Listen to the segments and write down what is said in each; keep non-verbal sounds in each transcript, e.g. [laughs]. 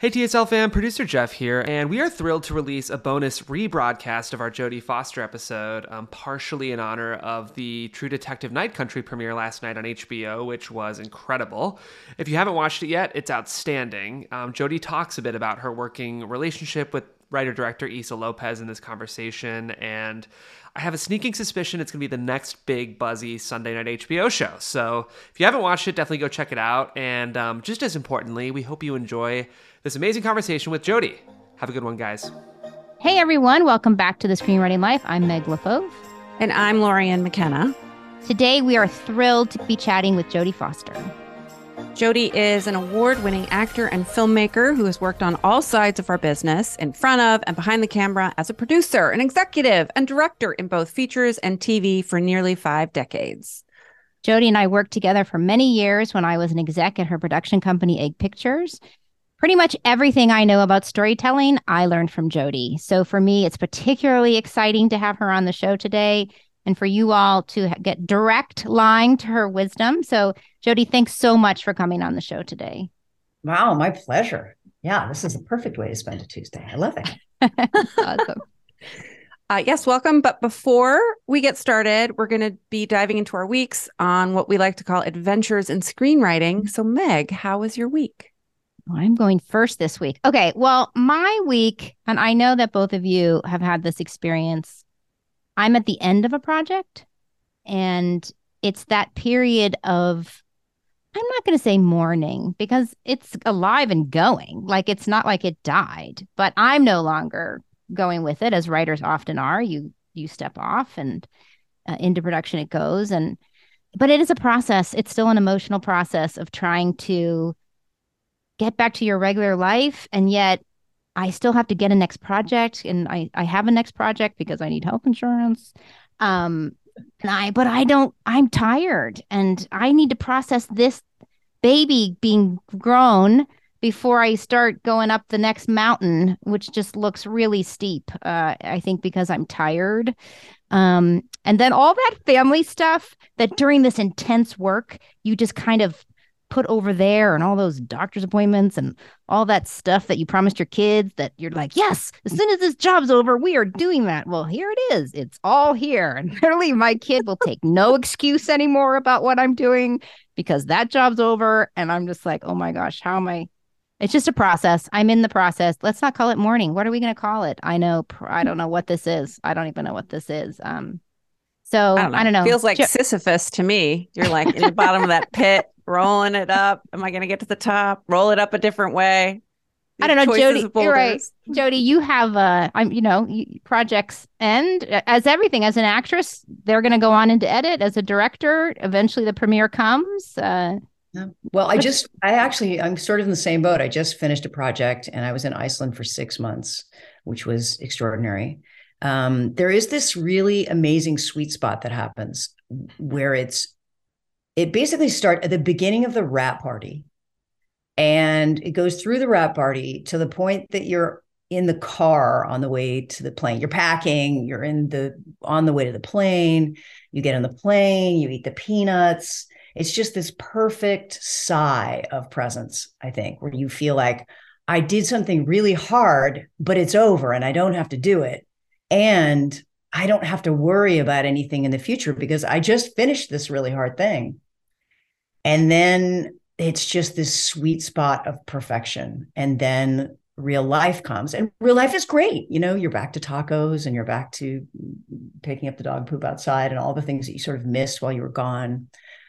Hey TSL fam, producer Jeff here, and we are thrilled to release a bonus rebroadcast of our Jodie Foster episode, um, partially in honor of the True Detective Night Country premiere last night on HBO, which was incredible. If you haven't watched it yet, it's outstanding. Um, Jodie talks a bit about her working relationship with writer director Issa Lopez in this conversation, and I have a sneaking suspicion it's going to be the next big buzzy Sunday night HBO show. So if you haven't watched it, definitely go check it out. And um, just as importantly, we hope you enjoy this amazing conversation with Jodie. Have a good one, guys. Hey everyone, welcome back to the Screenwriting Life. I'm Meg LeFauve. And I'm Lorien McKenna. Today we are thrilled to be chatting with Jodie Foster. Jodie is an award winning actor and filmmaker who has worked on all sides of our business, in front of and behind the camera, as a producer, an executive, and director in both features and TV for nearly five decades. Jodie and I worked together for many years when I was an exec at her production company, Egg Pictures. Pretty much everything I know about storytelling, I learned from Jodie. So for me, it's particularly exciting to have her on the show today and for you all to get direct line to her wisdom. So, Jodie, thanks so much for coming on the show today. Wow, my pleasure. Yeah, this is a perfect way to spend a Tuesday. I love it. [laughs] awesome. Uh, yes, welcome. But before we get started, we're going to be diving into our weeks on what we like to call adventures in screenwriting. So, Meg, how was your week? I'm going first this week. Okay. Well, my week, and I know that both of you have had this experience I'm at the end of a project and it's that period of I'm not going to say mourning because it's alive and going. Like it's not like it died, but I'm no longer going with it as writers often are. You you step off and uh, into production it goes and but it is a process. It's still an emotional process of trying to get back to your regular life and yet I still have to get a next project and I, I have a next project because I need health insurance. Um, and I, but I don't, I'm tired and I need to process this baby being grown before I start going up the next mountain, which just looks really steep. Uh, I think because I'm tired. Um, and then all that family stuff that during this intense work, you just kind of put over there and all those doctor's appointments and all that stuff that you promised your kids that you're like, yes, as soon as this job's over, we are doing that. Well, here it is. It's all here. [laughs] And literally, my kid will take no excuse anymore about what I'm doing because that job's over. And I'm just like, oh my gosh, how am I? It's just a process. I'm in the process. Let's not call it mourning. What are we going to call it? I know. I don't know what this is. I don't even know what this is. Um, so I don't know. I don't know. Feels like Sisyphus to me. You're like in the bottom of that pit rolling it up. Am I going to get to the top? Roll it up a different way. I don't know, Jodie. You're right, Jodie. You have, uh, I'm, you know, projects end as everything. As an actress, they're going to go on into edit. As a director, eventually the premiere comes. Uh, yeah. Well, I just, I actually, I'm sort of in the same boat. I just finished a project, and I was in Iceland for six months, which was extraordinary. Um, there is this really amazing sweet spot that happens where it's it basically starts at the beginning of the wrap party. And it goes through the wrap party to the point that you're in the car on the way to the plane. You're packing you're in the on the way to the plane. You get on the plane you eat the peanuts. It's just this perfect sigh of presence i think where you feel like i did something really hard but it's over and i don't have to do it. And i don't have to worry about anything in the future because i just finished this really hard thing and then it's just this sweet spot of perfection. And then real life comes and real life is great. You know, you're back to tacos and you're back to picking up the dog poop outside and all the things that you sort of missed while you were gone.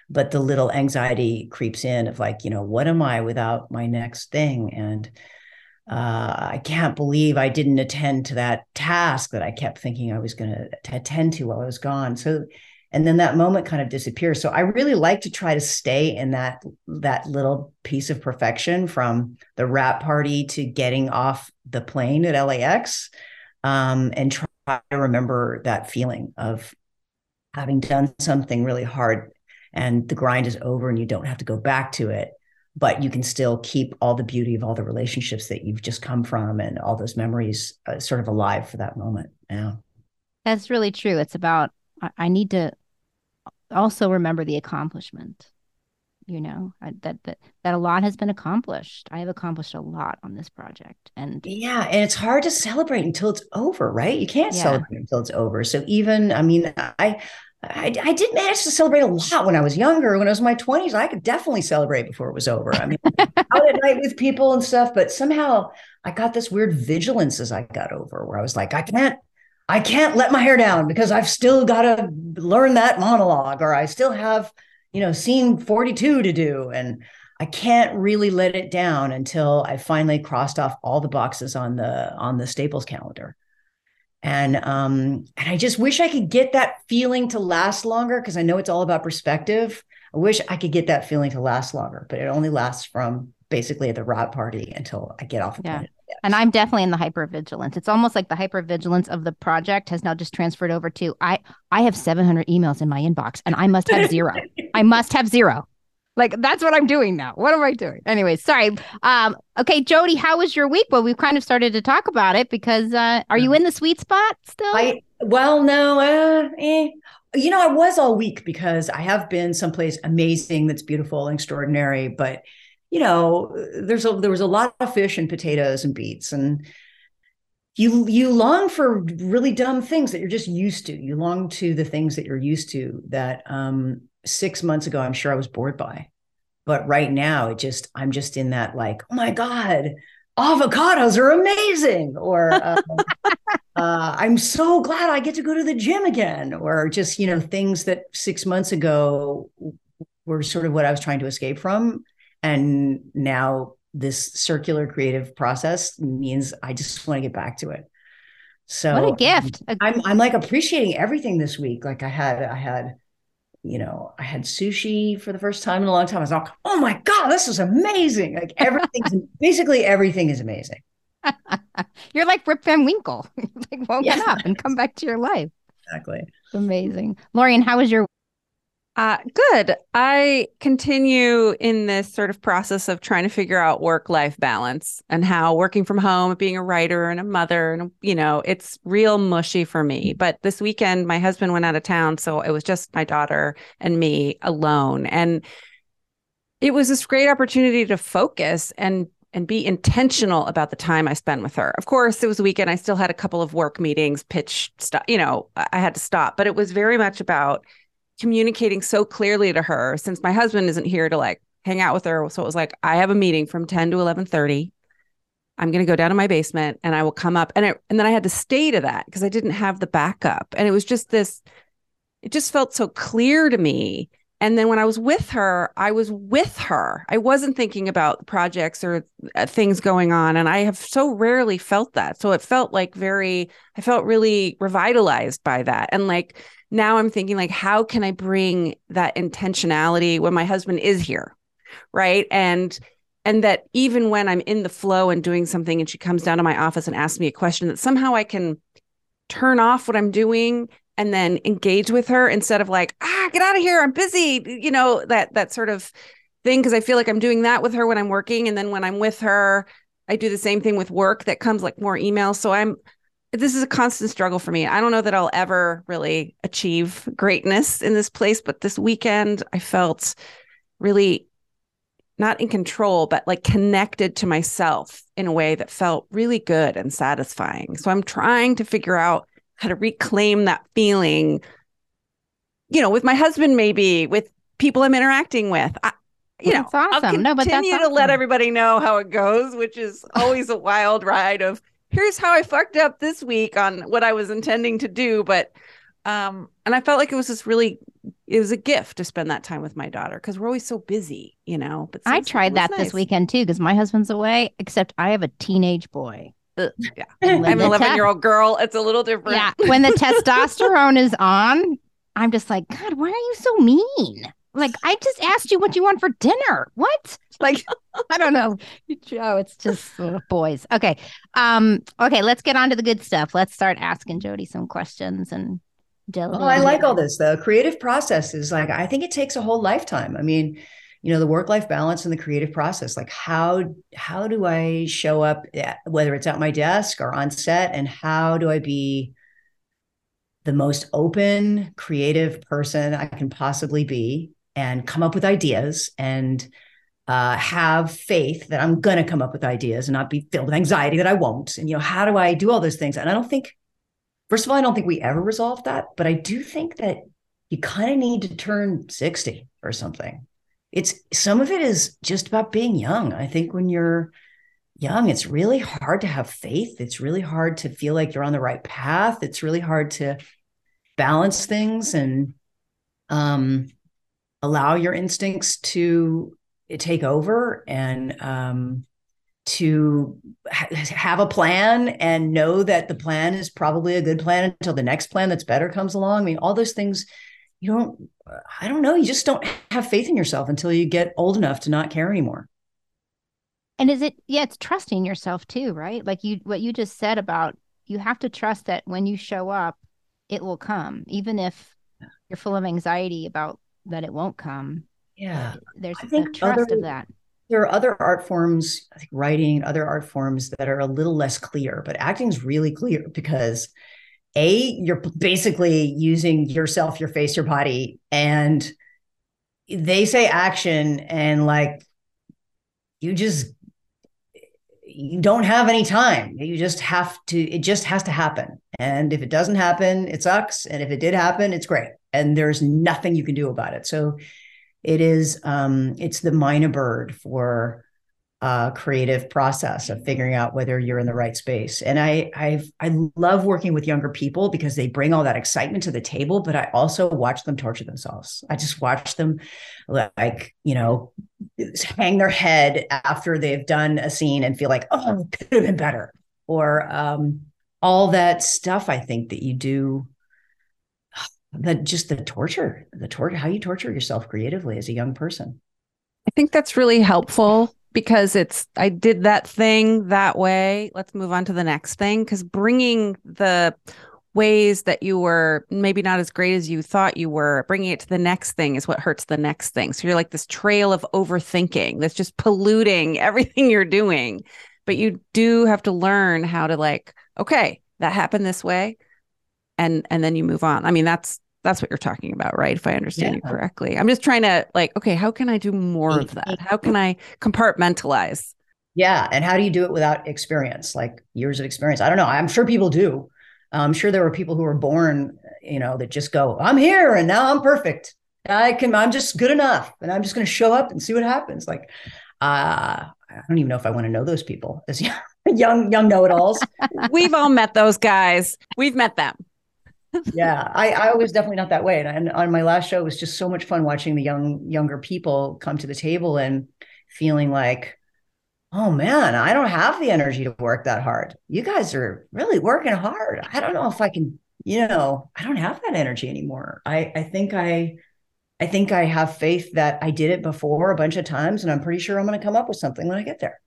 But the little anxiety creeps in of like, you know, what am I without my next thing? And uh, I can't believe I didn't attend to that task that I kept thinking I was going to attend to while I was gone. So and then that moment kind of disappears. So i really like to try to stay in that that little piece of perfection from the wrap party to getting off the plane at lax um, and try to remember that feeling of having done something really hard and the grind is over and you don't have to go back to it but you can still keep all the beauty of all the relationships that you've just come from and all those memories uh, sort of alive for that moment. Yeah. That's really true. It's about I need to also remember the accomplishment you know that that that a lot has been accomplished i have accomplished a lot on this project and yeah and it's hard to celebrate until it's over right you can't yeah. celebrate until it's over so even i mean i I, I did manage to celebrate a lot when I was younger. When I was in my 20s, I could definitely celebrate before it was over. I mean, [laughs] out at night with people and stuff, but somehow I got this weird vigilance as I got over where I was like, I can't, I can't let my hair down because I've still got to learn that monologue or I still have you know, scene 42 to do. And I can't really let it down until I finally crossed off all the boxes on the on the Staples calendar. And um, and I just wish I could get that feeling to last longer because I know it's all about perspective. I wish I could get that feeling to last longer, but it only lasts from basically at the wrap party until I get off the yeah. planet. And I'm definitely in the hypervigilance. It's almost like the hypervigilance of the project has now just transferred over to I I have 700 emails in my inbox and I must have zero. [laughs] I must have zero. Like that's what I'm doing now. What am I doing? Anyway, sorry. Um okay, Jodie, how was your week? Well, we've kind of started to talk about it because uh are you in the sweet spot still? I well, no, uh, eh. You know, I was all week because I have been someplace amazing that's beautiful and extraordinary, but you know, there's a there was a lot of fish and potatoes and beets and you you long for really dumb things that you're just used to. You long to the things that you're used to that um 6 months ago I'm sure I was bored by. But right now it just I'm just in that like, oh my god, avocados are amazing or um, [laughs] uh, i'm so glad i get to go to the gym again or just you know things that six months ago were sort of what i was trying to escape from and now this circular creative process means I just want to get back to it. So what a gift. I'm I'm like appreciating everything this week. Like I had I had you know, I had sushi for the first time in a long time. I was like, oh my God, this is amazing. Like everything's [laughs] basically everything is amazing. [laughs] You're like Rip Van Winkle. [laughs] like woken yeah. up and come back to your life. Exactly. amazing. Lorien, how was your uh, good. I continue in this sort of process of trying to figure out work life balance and how working from home, being a writer and a mother, and, you know, it's real mushy for me. But this weekend, my husband went out of town. So it was just my daughter and me alone. And it was this great opportunity to focus and and be intentional about the time I spent with her. Of course, it was a weekend. I still had a couple of work meetings, pitch stuff, you know, I had to stop, but it was very much about communicating so clearly to her since my husband isn't here to like hang out with her. So it was like, I have a meeting from 10 to 1130. I'm going to go down to my basement and I will come up. And it, and then I had to stay to that because I didn't have the backup. And it was just this, it just felt so clear to me. And then when I was with her, I was with her. I wasn't thinking about projects or uh, things going on. And I have so rarely felt that. So it felt like very, I felt really revitalized by that. And like, now I'm thinking like how can I bring that intentionality when my husband is here right? And and that even when I'm in the flow and doing something and she comes down to my office and asks me a question that somehow I can turn off what I'm doing and then engage with her instead of like ah get out of here. I'm busy you know that that sort of thing. Because I feel like I'm doing that with her when I'm working. And then when I'm with her I do the same thing with work that comes like more emails so I'm this is a constant struggle for me. I don't know that I'll ever really achieve greatness in this place, but this weekend I felt really not in control, but like connected to myself in a way that felt really good and satisfying. So I'm trying to figure out how to reclaim that feeling, you know, with my husband, maybe with people I'm interacting with. I, you know, awesome. I'll continue no, but that's awesome. to let everybody know how it goes, which is always a wild ride of here's how I fucked up this week on what I was intending to do. But um, and I felt like it was just really it was a gift to spend that time with my daughter because we're always so busy, you know. But I tried that nice. this weekend too because my husband's away, except I have a teenage boy. Yeah. [laughs] I'm an 11 year old girl. It's a little different. Yeah. When the [laughs] testosterone is on, I'm just like, God, why are you so mean? Like, I just asked you what you want for dinner. What? Like, I don't know. [laughs] Oh, it's just uh, boys. Okay. Um, okay, let's get on to the good stuff. Let's start asking Jodie some questions and Oh, I like all this. The creative process is like, I think it takes a whole lifetime. I mean, you know, the work-life balance and the creative process. Like, how how do I show up, whether it's at my desk or on set, and how do I be the most open, creative person I can possibly be? And come up with ideas and uh, have faith that I'm going to come up with ideas and not be filled with anxiety that I won't. And, you know, how do I do all those things? And I don't think, first of all, I don't think we ever resolve that, but I do think that you kind of need to turn 60 or something. It's some of it is just about being young. I think when you're young, it's really hard to have faith. It's really hard to feel like you're on the right path. It's really hard to balance things and um, allow your instincts to take over and um, to ha- have a plan and know that the plan is probably a good plan until the next plan that's better comes along. I mean, all those things you don't, I don't know, you just don't have faith in yourself until you get old enough to not care anymore. And is it, yeah, it's trusting yourself too, right? Like you, what you just said about you have to trust that when you show up, it will come, even if you're full of anxiety about that it won't come. Yeah. There's a trust other, of that. There are other art forms, I think writing, other art forms that are a little less clear, but acting is really clear because A, you're basically using yourself, your face, your body, and they say action and like you just you don't have any time. You just have to, it just has to happen. And if it doesn't happen, it sucks. And if it did happen, it's great. And there's nothing you can do about it. So it is, um, it's the minor bird for uh, creative process of figuring out whether you're in the right space. And I I I love working with younger people because they bring all that excitement to the table, but I also watch them torture themselves. I just watch them like, you know, hang their head after they've done a scene and feel like, oh, it could have been better. Or um, all that stuff I think that you do that just the torture, the torture, how you torture yourself creatively as a young person. I think that's really helpful because it's I did that thing that way. Let's move on to the next thing because bringing the ways that you were maybe not as great as you thought you were, bringing it to the next thing is what hurts the next thing. So you're like this trail of overthinking that's just polluting [laughs] everything you're doing. But you do have to learn how to like, okay, that happened this way. And and then you move on. I mean, that's that's what you're talking about, right? If I understand yeah. you correctly. I'm just trying to like, okay, how can I do more of that? How can I compartmentalize? Yeah. And how do you do it without experience, like years of experience? I don't know. I'm sure people do. I'm sure there were people who were born, you know, that just go, I'm here and now I'm perfect. I can, I'm just good enough and I'm just going to show up and see what happens. Like, uh, I don't even know if I want to know those people as [laughs] young, young know-it-alls. We've all met those guys. We've met them yeah, I, I was definitely not that way. And, and on my last show, it was just so much fun watching the young younger people come to the table and feeling like, oh man, I don't have the energy to work that hard. You guys are really working hard. I don't know if I can, you know, I don't have that energy anymore. I I think I I think I have faith that I did it before a bunch of times, and I'm pretty sure I'm going to come up with something when I get there.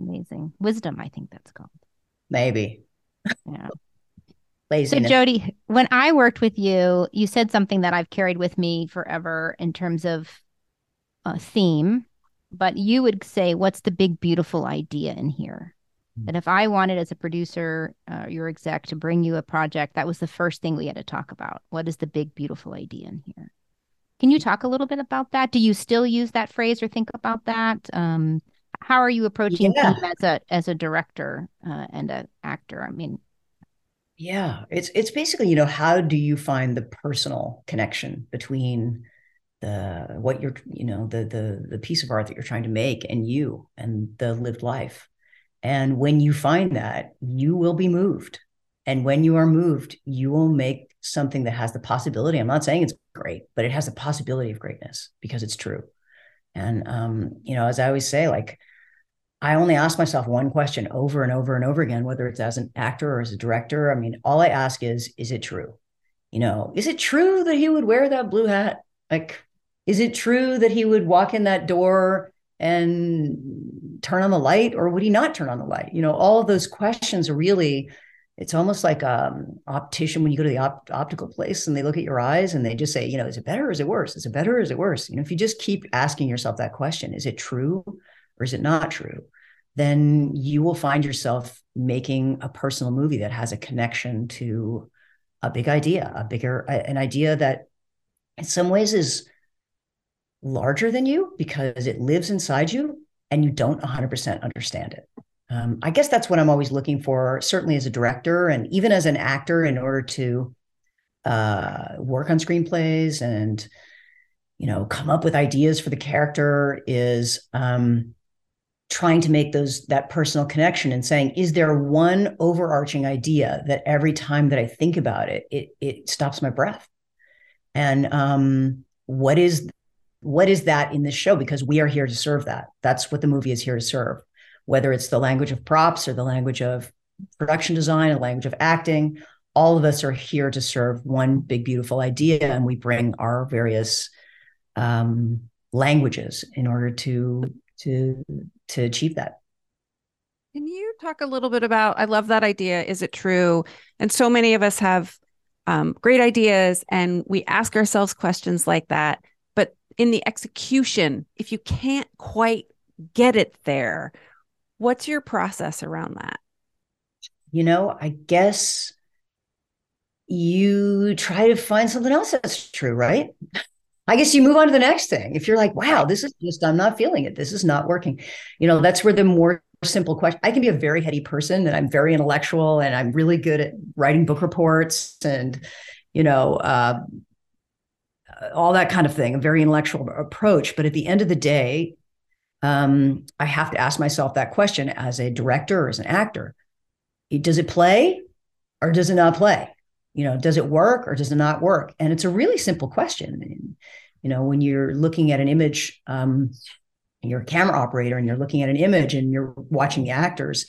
Amazing wisdom, I think that's called. Maybe. Yeah. Laziness. So Jodie, when I worked with you, you said something that I've carried with me forever in terms of a theme, but you would say, "What's the big beautiful idea in here?" Mm-hmm. That if I wanted as a producer, uh, your exec, to bring you a project, that was the first thing we had to talk about. What is the big beautiful idea in here? Can you talk a little bit about that? Do you still use that phrase or think about that? Um, how are you approaching yeah. as a as a director uh, and an actor? I mean, yeah, it's it's basically, you know, how do you find the personal connection between the what you're, you know, the the the piece of art that you're trying to make and you and the lived life. And when you find that, you will be moved. And when you are moved, you will make something that has the possibility. I'm not saying it's great, but it has the possibility of greatness because it's true. And um, you know, as I always say, like I only ask myself one question over and over and over again, whether it's as an actor or as a director. I mean, all I ask is, is it true? You know, is it true that he would wear that blue hat? Like, is it true that he would walk in that door and turn on the light or would he not turn on the light? You know, all those questions are really, it's almost like um optician when you go to the op- optical place and they look at your eyes and they just say, you know, is it better or is it worse? Is it better or is it worse? You know, if you just keep asking yourself that question, is it true? Or is it not true? Then you will find yourself making a personal movie that has a connection to a big idea, a bigger, an idea that in some ways is larger than you because it lives inside you and you don't 100% understand it. Um, I guess that's what I'm always looking for, certainly as a director and even as an actor, in order to uh, work on screenplays and you know come up with ideas for the character. Is um, trying to make those that personal connection and saying, is there one overarching idea that every time that I think about it, it it stops my breath? And um, what is what is that in this show? Because we are here to serve that. That's what the movie is here to serve whether it's the language of props or the language of production design, the language of acting, all of us are here to serve one big, beautiful idea. And we bring our various um, languages in order to to to achieve that. Can you talk a little bit about? I love that idea. Is it true? And so many of us have um, great ideas, and we ask ourselves questions like that. But in the execution, if you can't quite get it there, What's your process around that? You know, I guess you try to find something else that's true, right? I guess you move on to the next thing. If you're like, wow, this is just, I'm not feeling it. This is not working. You know, that's where the more simple question, I can be a very heady person and I'm very intellectual and I'm really good at writing book reports and, you know, uh, all that kind of thing, a very intellectual approach. But at the end of the day, um, I have to ask myself that question as a director or as an actor. Does it play or does it not play? You know, does it work or does it not work? And it's a really simple question. You know, when you're looking at an image, um, you're a camera operator and you're looking at an image and you're watching the actors,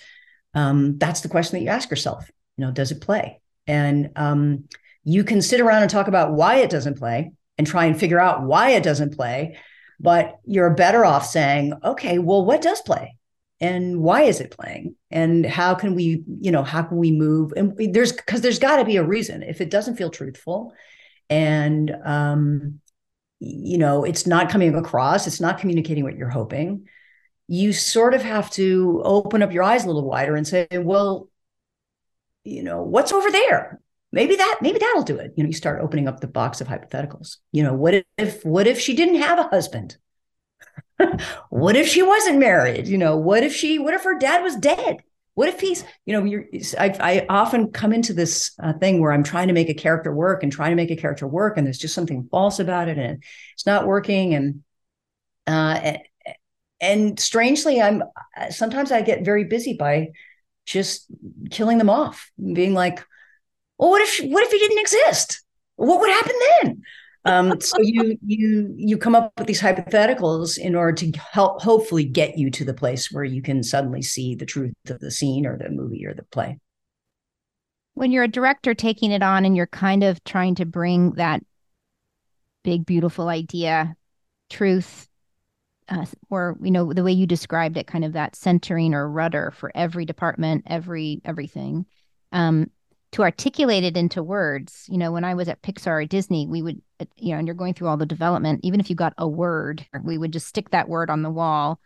um, that's the question that you ask yourself. You know, does it play? And um, you can sit around and talk about why it doesn't play and try and figure out why it doesn't play but you're better off saying, okay, well, what does play? And why is it playing? And how can we, you know, how can we move? And there's because there's got to be a reason. If it doesn't feel truthful and um, you know, it's not coming across, it's not communicating what you're hoping, you sort of have to open up your eyes a little wider and say, well, you know, what's over there? maybe that maybe that'll do it you know you start opening up the box of hypotheticals you know what if what if she didn't have a husband what if she wasn't married you know what if she what if her dad was dead what if he's you know you're i, I often come into this uh, thing where i'm trying to make a character work and trying to make a character work and there's just something false about it and it's not working and uh and, and strangely i'm sometimes i get very busy by just killing them off being like well, what if what if he didn't exist? What would happen then? Um, so you you you come up with these hypotheticals in order to help hopefully get you to the place where you can suddenly see the truth of the scene or the movie or the play. When you're a director taking it on and you're kind of trying to bring that big beautiful idea, truth, uh, or you know the way you described it, kind of that centering or rudder for every department, every everything. Um, to articulate it into words. You know, when I was at Pixar or Disney, we would, uh, you know, and you're going through all the development, even if you got a word, we would just stick that word on the wall.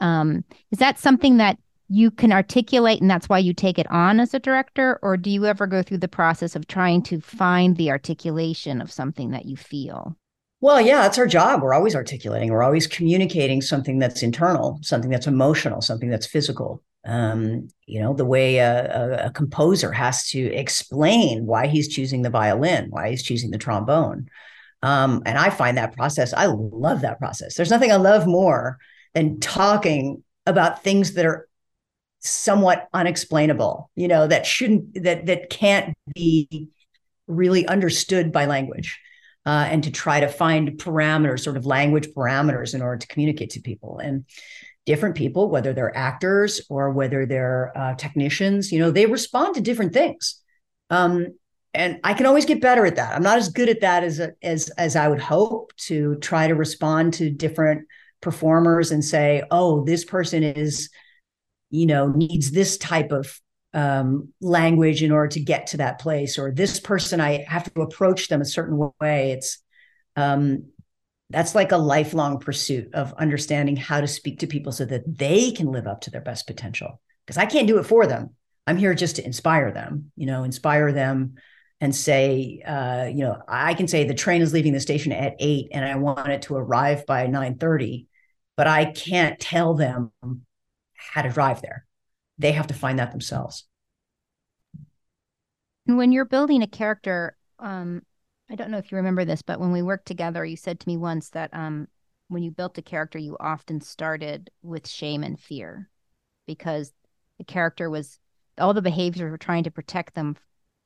Um, is that something that you can articulate and that's why you take it on as a director? Or do you ever go through the process of trying to find the articulation of something that you feel? Well, yeah, that's our job. We're always articulating. We're always communicating something that's internal, something that's emotional, something that's physical um, you know the way a, a, composer has to explain why he's choosing the violin why he's choosing the trombone. Um, and i find that process i love that process. There's nothing i love more than talking about things that are somewhat unexplainable you know that shouldn't that that can't be really understood by language uh, and to try to find parameters sort of language parameters in order to communicate to people. And different people, whether they're actors or whether they're uh, technicians, you know, they respond to different things. Um, and I can always get better at that. I'm not as good at that as as as I would hope to try to respond to different performers and say, "Oh, this person is, you know, needs this type of um, language in order to get to that place," or this person I have to approach them a certain way. It's um, that's like a lifelong pursuit of understanding how to speak to people so that they can live up to their best potential because i can't do it for them i'm here just to inspire them you know inspire them and say, uh, you know, I can say the train is leaving the station at eight and I want it to arrive by 9:30, but I can't tell them how to drive there. They have to find that themselves. And when you're building a character, um, I don't know if you remember this, but when we worked together, you said to me once that um, when you built a character, you often started with shame and fear because the character was all the behaviors were trying to protect them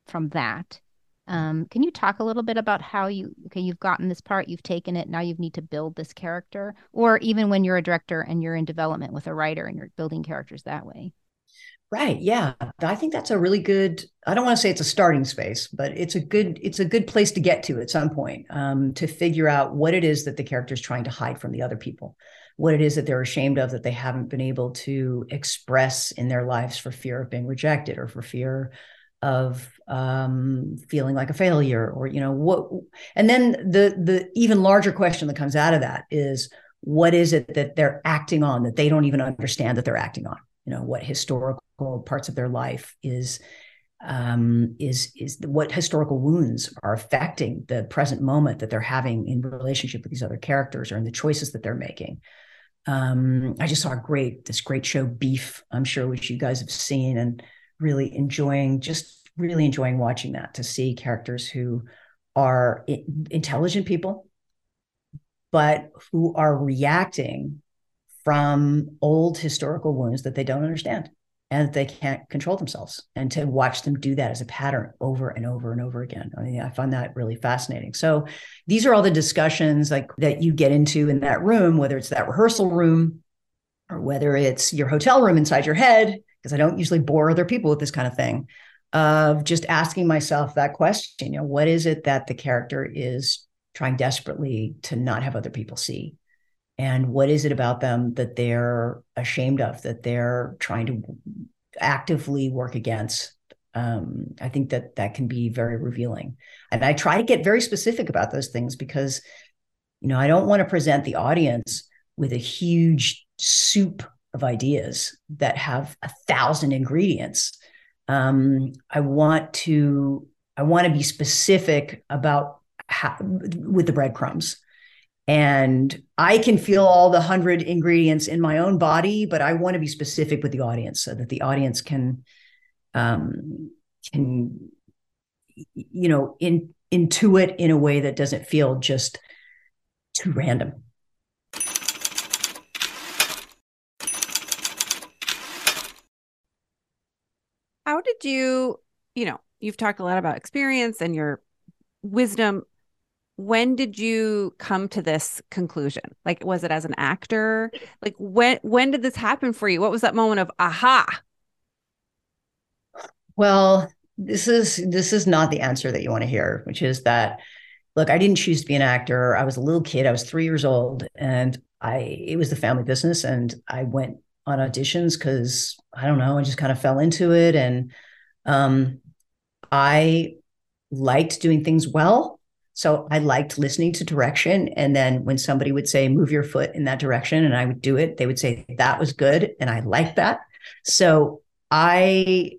from that. Um, can you talk a little bit about how you okay you've gotten this part, you've taken it, now you need to build this character, or even when you're a director and you're in development with a writer and you're building characters that way? Right. Yeah. I think that's a really good, I don't want to say it's a starting space, but it's a good, it's a good place to get to at some point um, to figure out what it is that the character is trying to hide from the other people, what it is that they're ashamed of that they haven't been able to express in their lives for fear of being rejected or for fear of um, feeling like a failure or, you know, what, and then the, the even larger question that comes out of that is what is it that they're acting on that they don't even understand that they're acting on? you know what historical parts of their life is um, is is what historical wounds are affecting the present moment that they're having in relationship with these other characters or in the choices that they're making. Um, I just saw a great this great show Beef, I'm sure which you guys have seen and really enjoying just really enjoying watching that to see characters who are intelligent people but who are reacting from old historical wounds that they don't understand and they can't control themselves and to watch them do that as a pattern over and over and over again. I mean i find that really fascinating. So these are all the discussions like that you get into in that room whether it's that rehearsal room or whether it's your hotel room inside your head because i don't usually bore other people with this kind of thing of just asking myself that question you know what is it that the character is trying desperately to not have other people see and what is it about them that they're ashamed of that they're trying to actively work against? Um, i think that that can be very revealing. And i try to get very specific about those things because you know i don't want to present the audience with a huge soup of ideas that have a thousand ingredients. Um, i want to i want to be specific about how with the breadcrumbs and I can feel all the hundred ingredients in my own body, but I want to be specific with the audience so that the audience can um, can you know in, intuit in a way that doesn't feel just too random. How did you, you know, you've talked a lot about experience and your wisdom when did you come to this conclusion? Like was it as an actor? Like when when did this happen for you? What was that moment of aha well this is this is not the answer that you want to hear which is that look i didn't choose to be an actor. I was a little kid. I was 3 years old and i it was the family business and i went on auditions cuz i don't know i just kind of fell into it and um i liked doing things well so I liked listening to direction. And then when somebody would say, move your foot in that direction, and I would do it, they would say, that was good. And I liked that. So I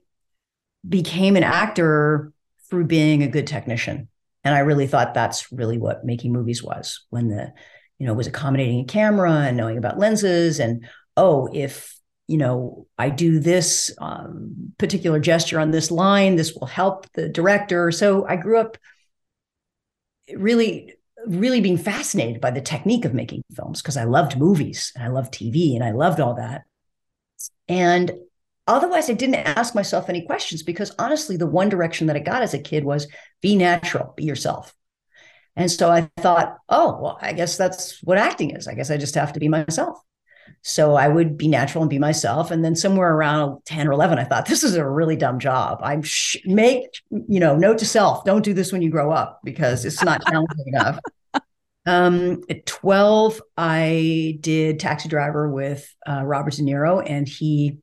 became an actor through being a good technician. And I really thought that's really what making movies was when the, you know, was accommodating a camera and knowing about lenses. And oh, if, you know, I do this um, particular gesture on this line, this will help the director. So I grew up really really being fascinated by the technique of making films because I loved movies and I loved TV and I loved all that. And otherwise, I didn't ask myself any questions because honestly, the one direction that I got as a kid was be natural, be yourself. And so I thought, oh, well, I guess that's what acting is. I guess I just have to be myself. So I would be natural and be myself. And then somewhere around 10 or 11, I thought, this is a really dumb job. I'm sh- make, you know, note to self, don't do this when you grow up because it's not challenging [laughs] enough. Um, at 12, I did Taxi Driver with uh, Robert De Niro, and he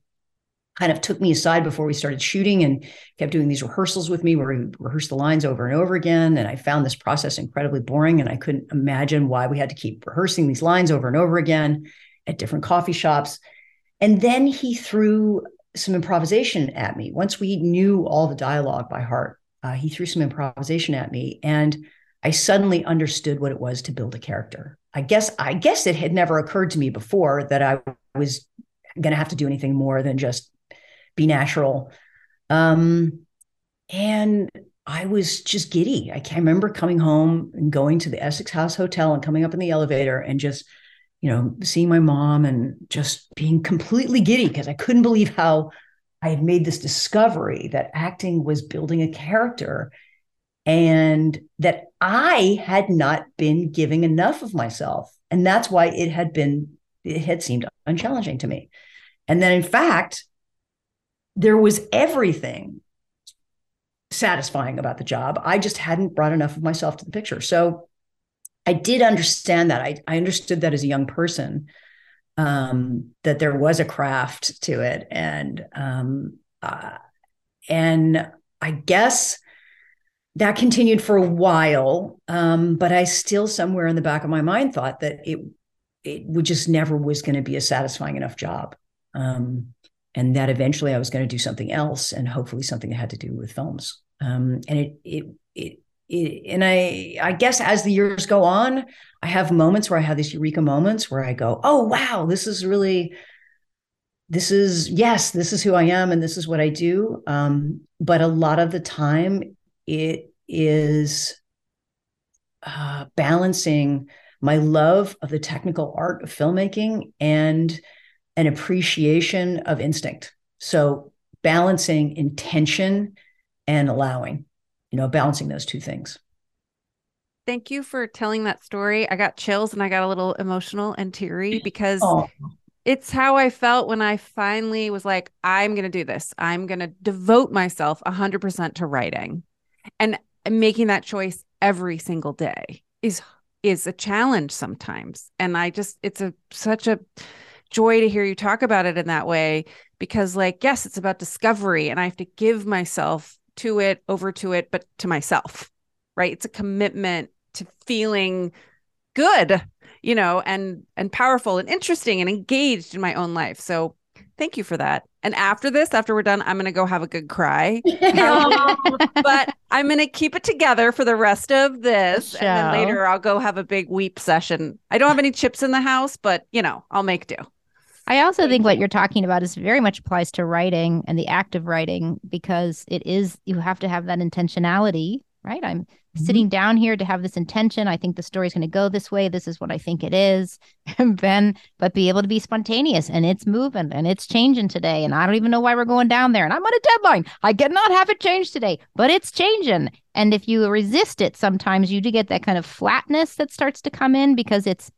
kind of took me aside before we started shooting and kept doing these rehearsals with me where we rehearsed the lines over and over again. And I found this process incredibly boring, and I couldn't imagine why we had to keep rehearsing these lines over and over again at different coffee shops. And then he threw some improvisation at me. Once we knew all the dialogue by heart, uh, he threw some improvisation at me, and I suddenly understood what it was to build a character. I guess I guess it had never occurred to me before that I was going to have to do anything more than just be natural. Um, and I was just giddy. I, can remember coming home and going to the Essex House Hotel and coming up in the elevator and just, you know, seeing my mom and just being completely giddy because I couldn't believe how I had made this discovery that acting was building a character and that I had not been giving enough of myself. And that's why it had been, it had seemed unchallenging to me. And then, in fact, there was everything satisfying about the job. I just hadn't brought enough of myself to the picture. So I did understand that. I, I understood that as a young person, um, that there was a craft to it. And um, uh, and I guess that continued for a while. Um, but I still somewhere in the back of my mind thought that it it would just never was going to be a satisfying enough job. Um, and that eventually I was going to do something else and hopefully something that had to do with films. Um, and it, it, it, and I, I guess as the years go on, I have moments where I have these eureka moments where I go, oh, wow, this is really, this is, yes, this is who I am and this is what I do. Um, but a lot of the time it is uh, balancing my love of the technical art of filmmaking and an appreciation of instinct. So balancing intention and allowing, you know, balancing those two things. Thank you for telling that story. I got chills and I got a little emotional and teary because oh. it's how I felt when I finally was like, I'm going to do this. I'm going to devote myself 100% to writing. And making that choice every single day is is a challenge sometimes. And I just it's a such a joy to hear you talk about it in that way because like yes it's about discovery and i have to give myself to it over to it but to myself right? It's a commitment to feeling good you know and and powerful and interesting and engaged in my own life. So thank you for that. And after this after we're done i'm going to go have a good cry. [laughs] Um, [laughs] but i'm going to keep it together for the rest of this and then later i'll go have a big weep session. I don't have any chips in the house but you know i'll make do I also think what you're talking about is very much applies to writing and the act of writing because it is you have to have that intentionality, right? I'm mm-hmm. sitting down here to have this intention. I think the story's going to go this way. This is what I think it is. [laughs] And then, but be able to be spontaneous and it's moving and it's changing today. And I don't even know why we're going down there. And I'm on a deadline. I cannot have it change today, but it's changing. And if you resist it, sometimes you do get that kind of flatness that starts to come in because it's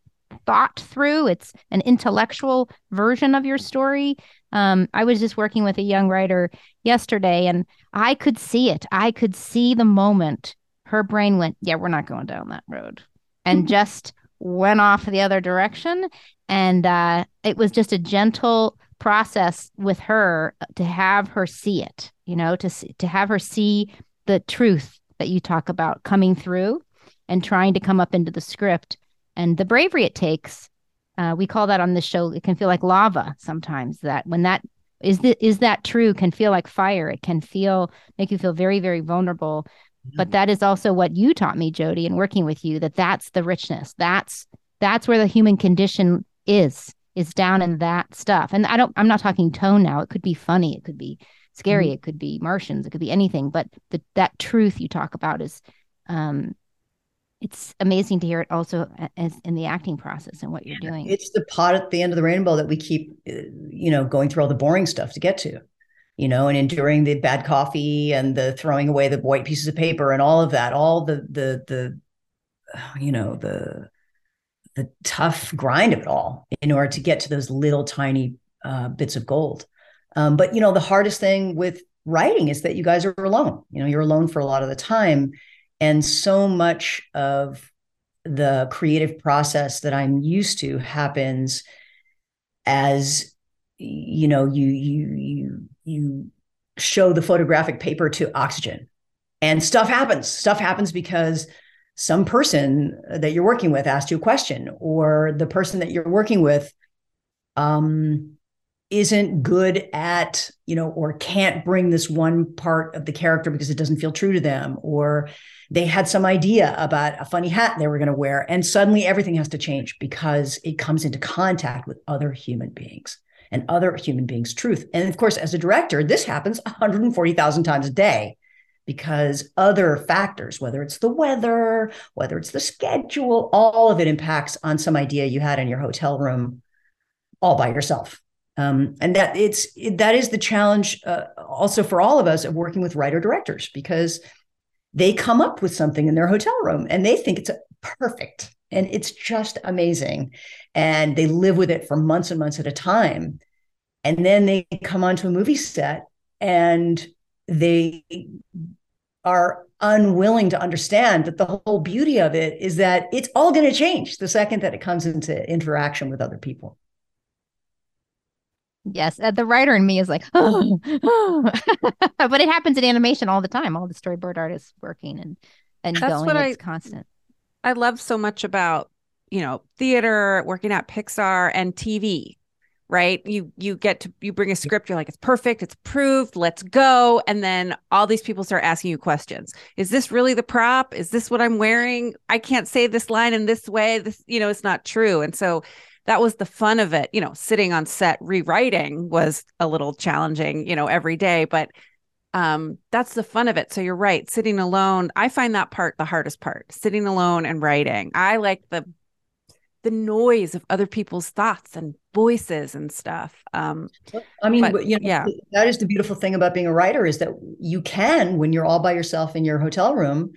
thought through. It's an intellectual version of your story. Um, I was just working with a young writer yesterday, and I could see it. I could see the moment her brain went, "Yeah, we're not going down that road," and just went off the other direction. And uh, it was just a gentle process with her to have her see it. You know, to see, to have her see the truth that you talk about coming through and trying to come up into the script and the bravery it takes uh, we call that on the show it can feel like lava sometimes that when that is that is that true can feel like fire. It can feel make you feel very very vulnerable. Mm-hmm. but that is also what you taught me jodie in working with you that that's the richness. That's that's where the human condition is is down in that stuff. And i don't i'm not talking tone now. It could be funny. It could be scary. Mm-hmm. it could be martians. It could be anything. But the, that truth you talk about is um it's amazing to hear it also as in the acting process and what you're doing. It's the pot at the end of the rainbow that we keep, uh, you know, going through all the boring stuff to get to, you know, and enduring the bad coffee and the throwing away the white pieces of paper and all of that, all the the the, [sighs] you know, the the tough grind of it all in order to get to those little tiny uh, bits of gold. Um, but you know, the hardest thing with writing is that you guys are alone. You know, you're alone for a lot of the time and so much of the creative process that I'm used to happens as you know you you you you show the photographic paper to oxygen. And stuff happens. Stuff happens because some person that you're working with asked you a question or the person that you're working with um isn't good at, you know, or can't bring this one part of the character because it doesn't feel true to them, or they had some idea about a funny hat they were going to wear, and suddenly everything has to change because it comes into contact with other human beings and other human beings' truth. And of course, as a director, this happens 140,000 times a day because other factors, whether it's the weather, whether it's the schedule, all of it impacts on some idea you had in your hotel room all by yourself. Um, and that it's that is the challenge uh, also for all of us of working with writer directors because they come up with something in their hotel room and they think it's perfect. And it's just amazing. And they live with it for months and months at a time. And then they come onto a movie set and they are unwilling to understand that the whole beauty of it is that it's all going to change the second that it comes into interaction with other people Yes, uh, the writer in me is like, oh, [gasps] oh. but it happens in animation all the time. All the storyboard artists working and and That's going. What it's I, constant. I love so much about you know theater, working at Pixar and TV. Right, you you get to you bring a script. You're like, it's perfect, it's proved. Let's go, and then all these people start asking you questions. Is this really the prop? Is this what I'm wearing? I can't say this line in this way. This, you know, it's not true. And so that was the fun of it. You know, sitting on set rewriting was a little challenging, you know, every day, but um that's the fun of it. So you're right, sitting alone, I find that part the hardest part, sitting alone and writing. I like the the noise of other people's thoughts and voices and stuff. Um, I mean, but, you know, yeah, that is the beautiful thing about being a writer is that you can, when you're all by yourself in your hotel room,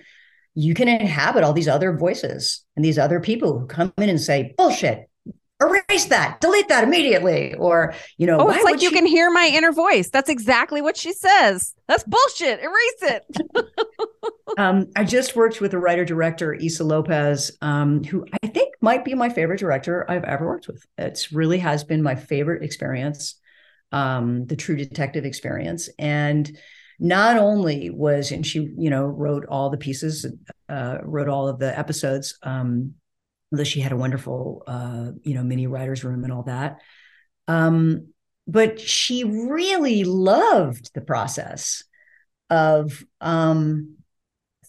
you can inhabit all these other voices and these other people who come in and say, bullshit, erase that, delete that immediately. Or, you know, oh, it's like you she- can hear my inner voice. That's exactly what she says. That's bullshit. Erase it. [laughs] um, I just worked with a writer director, Issa Lopez, um, who I think might be my favorite director I've ever worked with. It's really has been my favorite experience, um, the true detective experience. And not only was, and she, you know, wrote all the pieces, uh, wrote all of the episodes, um, she had a wonderful, uh, you know, mini writer's room and all that. Um, but she really loved the process of um,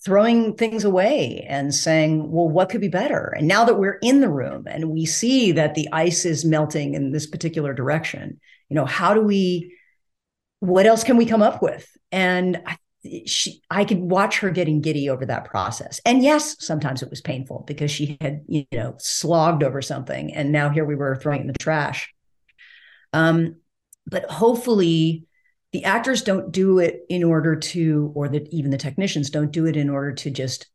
throwing things away and saying, well, what could be better? And now that we're in the room and we see that the ice is melting in this particular direction, you know, how do we, what else can we come up with? And I she i could watch her getting giddy over that process. And yes sometimes it was painful because she had you know slogged over something and now here we were throwing it in the trash. Um but hopefully the actors don't do it in order to or that even the technicians don't do it in order to just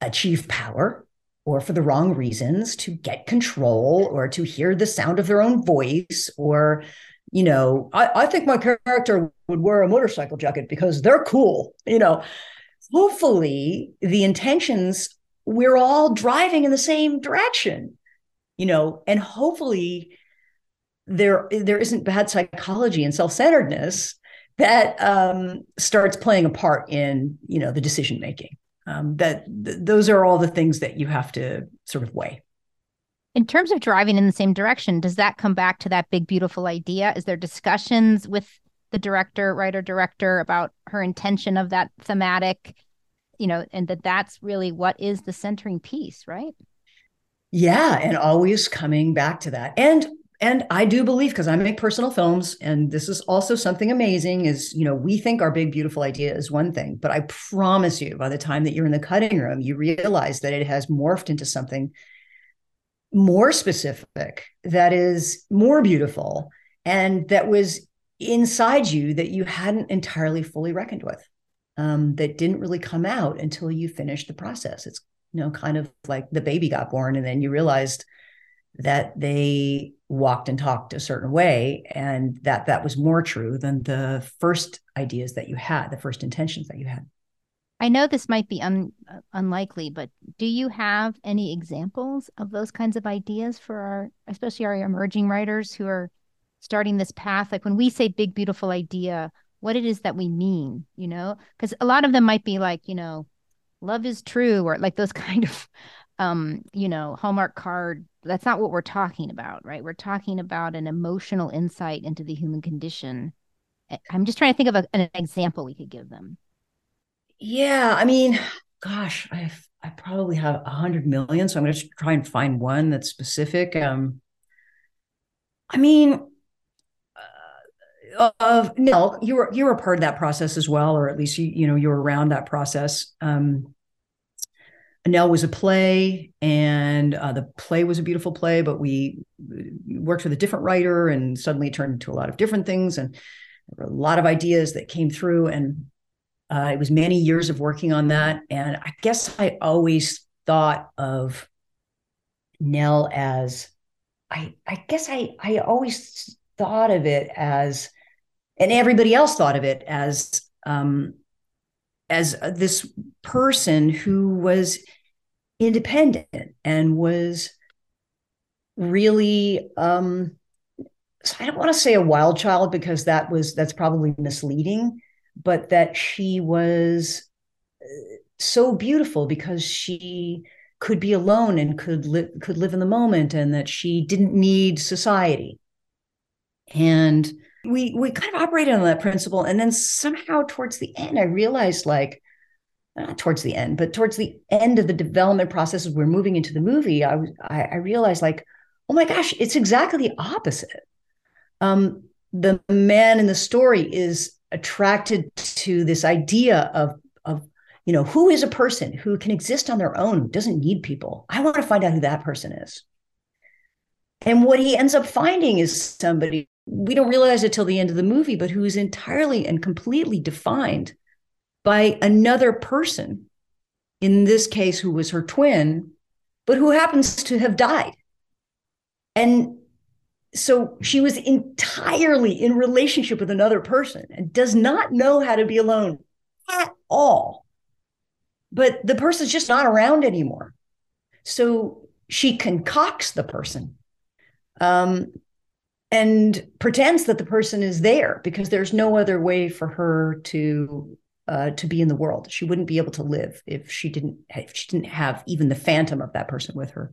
achieve power or for the wrong reasons to get control or to hear the sound of their own voice or you know, I, I think my character would wear a motorcycle jacket because they're cool, you know. Hopefully, the intentions, we're all driving in the same direction, you know, and hopefully there there isn't bad psychology and self-centeredness that um, starts playing a part in you know the decision making um, that th- those are all the things that you have to sort of weigh in terms of driving in the same direction, does that come back to that big, beautiful idea? Is there discussions with the director, writer, director about her intention of that thematic, you know, and that that's really what is the centering piece, right? Yeah, and always coming back to that. And and I do believe because I make personal films and this is also something amazing is, you know, we think our big beautiful idea is one thing, but I promise you by the time that you're in the cutting room, you realize that it has morphed into something more specific, that is more beautiful, and that was inside you that you hadn't entirely fully reckoned with, um, that didn't really come out until you finished the process. It's you know kind of like the baby got born, and then you realized that they walked and talked a certain way and that that was more true than the first ideas that you had the first intentions that you had I know this might be un, uh, unlikely, but do you have any examples of those kinds of ideas for our, especially our emerging writers who are starting this path? Like when we say big, beautiful idea, what it is that we mean, you know? Because a lot of them might be like, you know, love is true, or like those [laughs] kind of, um, you know, Hallmark card that's not what we're talking about, right? We're talking about an emotional insight into the human condition. I'm just trying to think of a, an example we could give them. Yeah, I mean, gosh, I I probably have a hundred million, so I'm going to try and find one that's specific. Um, I mean, uh, of Nell, you were you were part of that process as well, or at least you you know you were around that process. Um, Nell was a play, and uh, the play was a beautiful play, but we worked with a different writer, and suddenly turned into a lot of different things, and there were a lot of ideas that came through, and uh, it was many years of working on that, and I guess I always thought of Nell as I I guess I I always thought of it as, and everybody else thought of it as um, as this person who was independent and was really um, I don't want to say a wild child because that was that's probably misleading, but that she was uh, so beautiful because she could be alone and could live could live in the moment and that she didn't need society. And we we kind of operated on that principle. And then somehow towards the end i realized like not towards the end but towards the end of the development process as we're moving into the movie i I, I realized like oh my gosh it's exactly the opposite. Um the man in the story is attracted to this idea of of you know, who is a person who can exist on their own, doesn't need people? I want to find out who that person is. And what he ends up finding is somebody we don't realize it till the end of the movie, but who is entirely and completely defined by another person, in this case, who was her twin, but who happens to have died. And so she was entirely in relationship with another person and does not know how to be alone at all but the person's just not around anymore. So she concocts the person um, and pretends that the person is there because there's no other way for her to uh, to be in the world. She wouldn't be able to live if she didn't if she didn't have even the phantom of that person with her.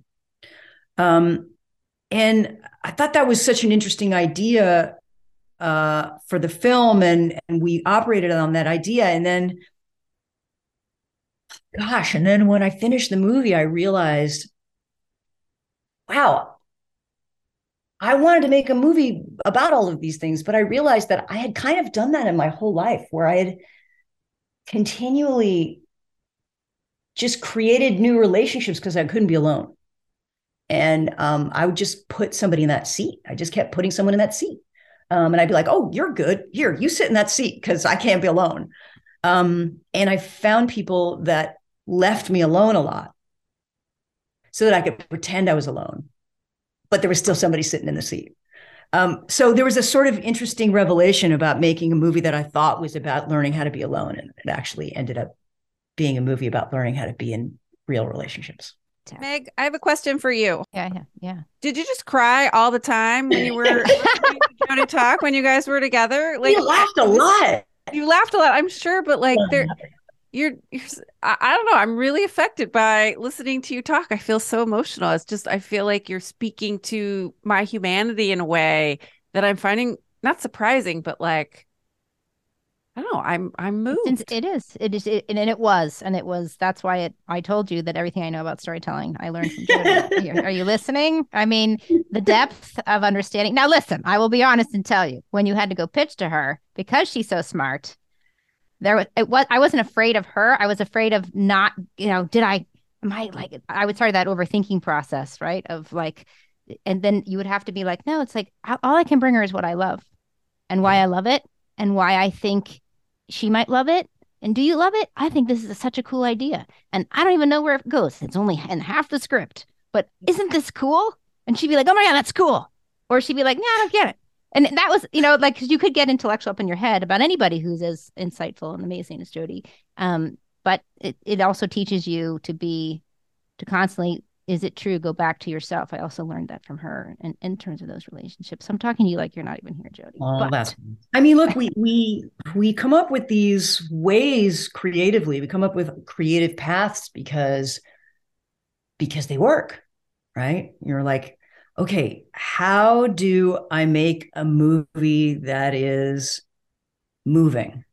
Um, and I thought that was such an interesting idea uh, for the film, and and we operated on that idea, and then gosh. And then when I finished the movie, I realized, wow, I wanted to make a movie about all of these things, but I realized that I had kind of done that in my whole life where I had continually just created new relationships because I couldn't be alone. And um, I would just put somebody in that seat. I just kept putting someone in that seat. Um, and I'd be like, oh, you're good. Here, you sit in that seat because I can't be alone. Um, and I found people that left me alone a lot so that I could pretend I was alone, but there was still somebody sitting in the seat. Um, so there was a sort of interesting revelation about making a movie that I thought was about learning how to be alone, and it actually ended up being a movie about learning how to be in real relationships. Meg, I have a question for you. Yeah, yeah, yeah. Did you just cry all the time when you were [laughs] trying to talk when you guys were together? Like you laughed a lot. You laughed a lot, I'm sure, but like there you're, you're I, I don't know i'm really affected by listening to you talk i feel so emotional it's just i feel like you're speaking to my humanity in a way that i'm finding not surprising but like I don't know. I'm I'm moved. It is. It is. It, and it was. And it was. That's why it. I told you that everything I know about storytelling I learned from [laughs] are, are you listening? I mean, the depth of understanding. Now, listen. I will be honest and tell you when you had to go pitch to her because she's so smart there was it was I wasn't afraid of her. I was afraid of not, you know, did I am I like I would start that overthinking process, right? Of like and then you would have to be like, no, it's like all I can bring her is what I love and why I love it and why I think she might love it. And do you love it? I think this is such a cool idea. And I don't even know where it goes. It's only in half the script. But isn't this cool? And she'd be like, oh my God, that's cool. Or she'd be like, no, I don't get it and that was you know like because you could get intellectual up in your head about anybody who's as insightful and amazing as Jodie. um, but it, it also teaches you to be to constantly is it true go back to yourself i also learned that from her in, in terms of those relationships so i'm talking to you like you're not even here Jodie. oh but... that's i mean look we we we come up with these ways creatively we come up with creative paths because because they work right? You're like, okay, how do I make a movie that is moving?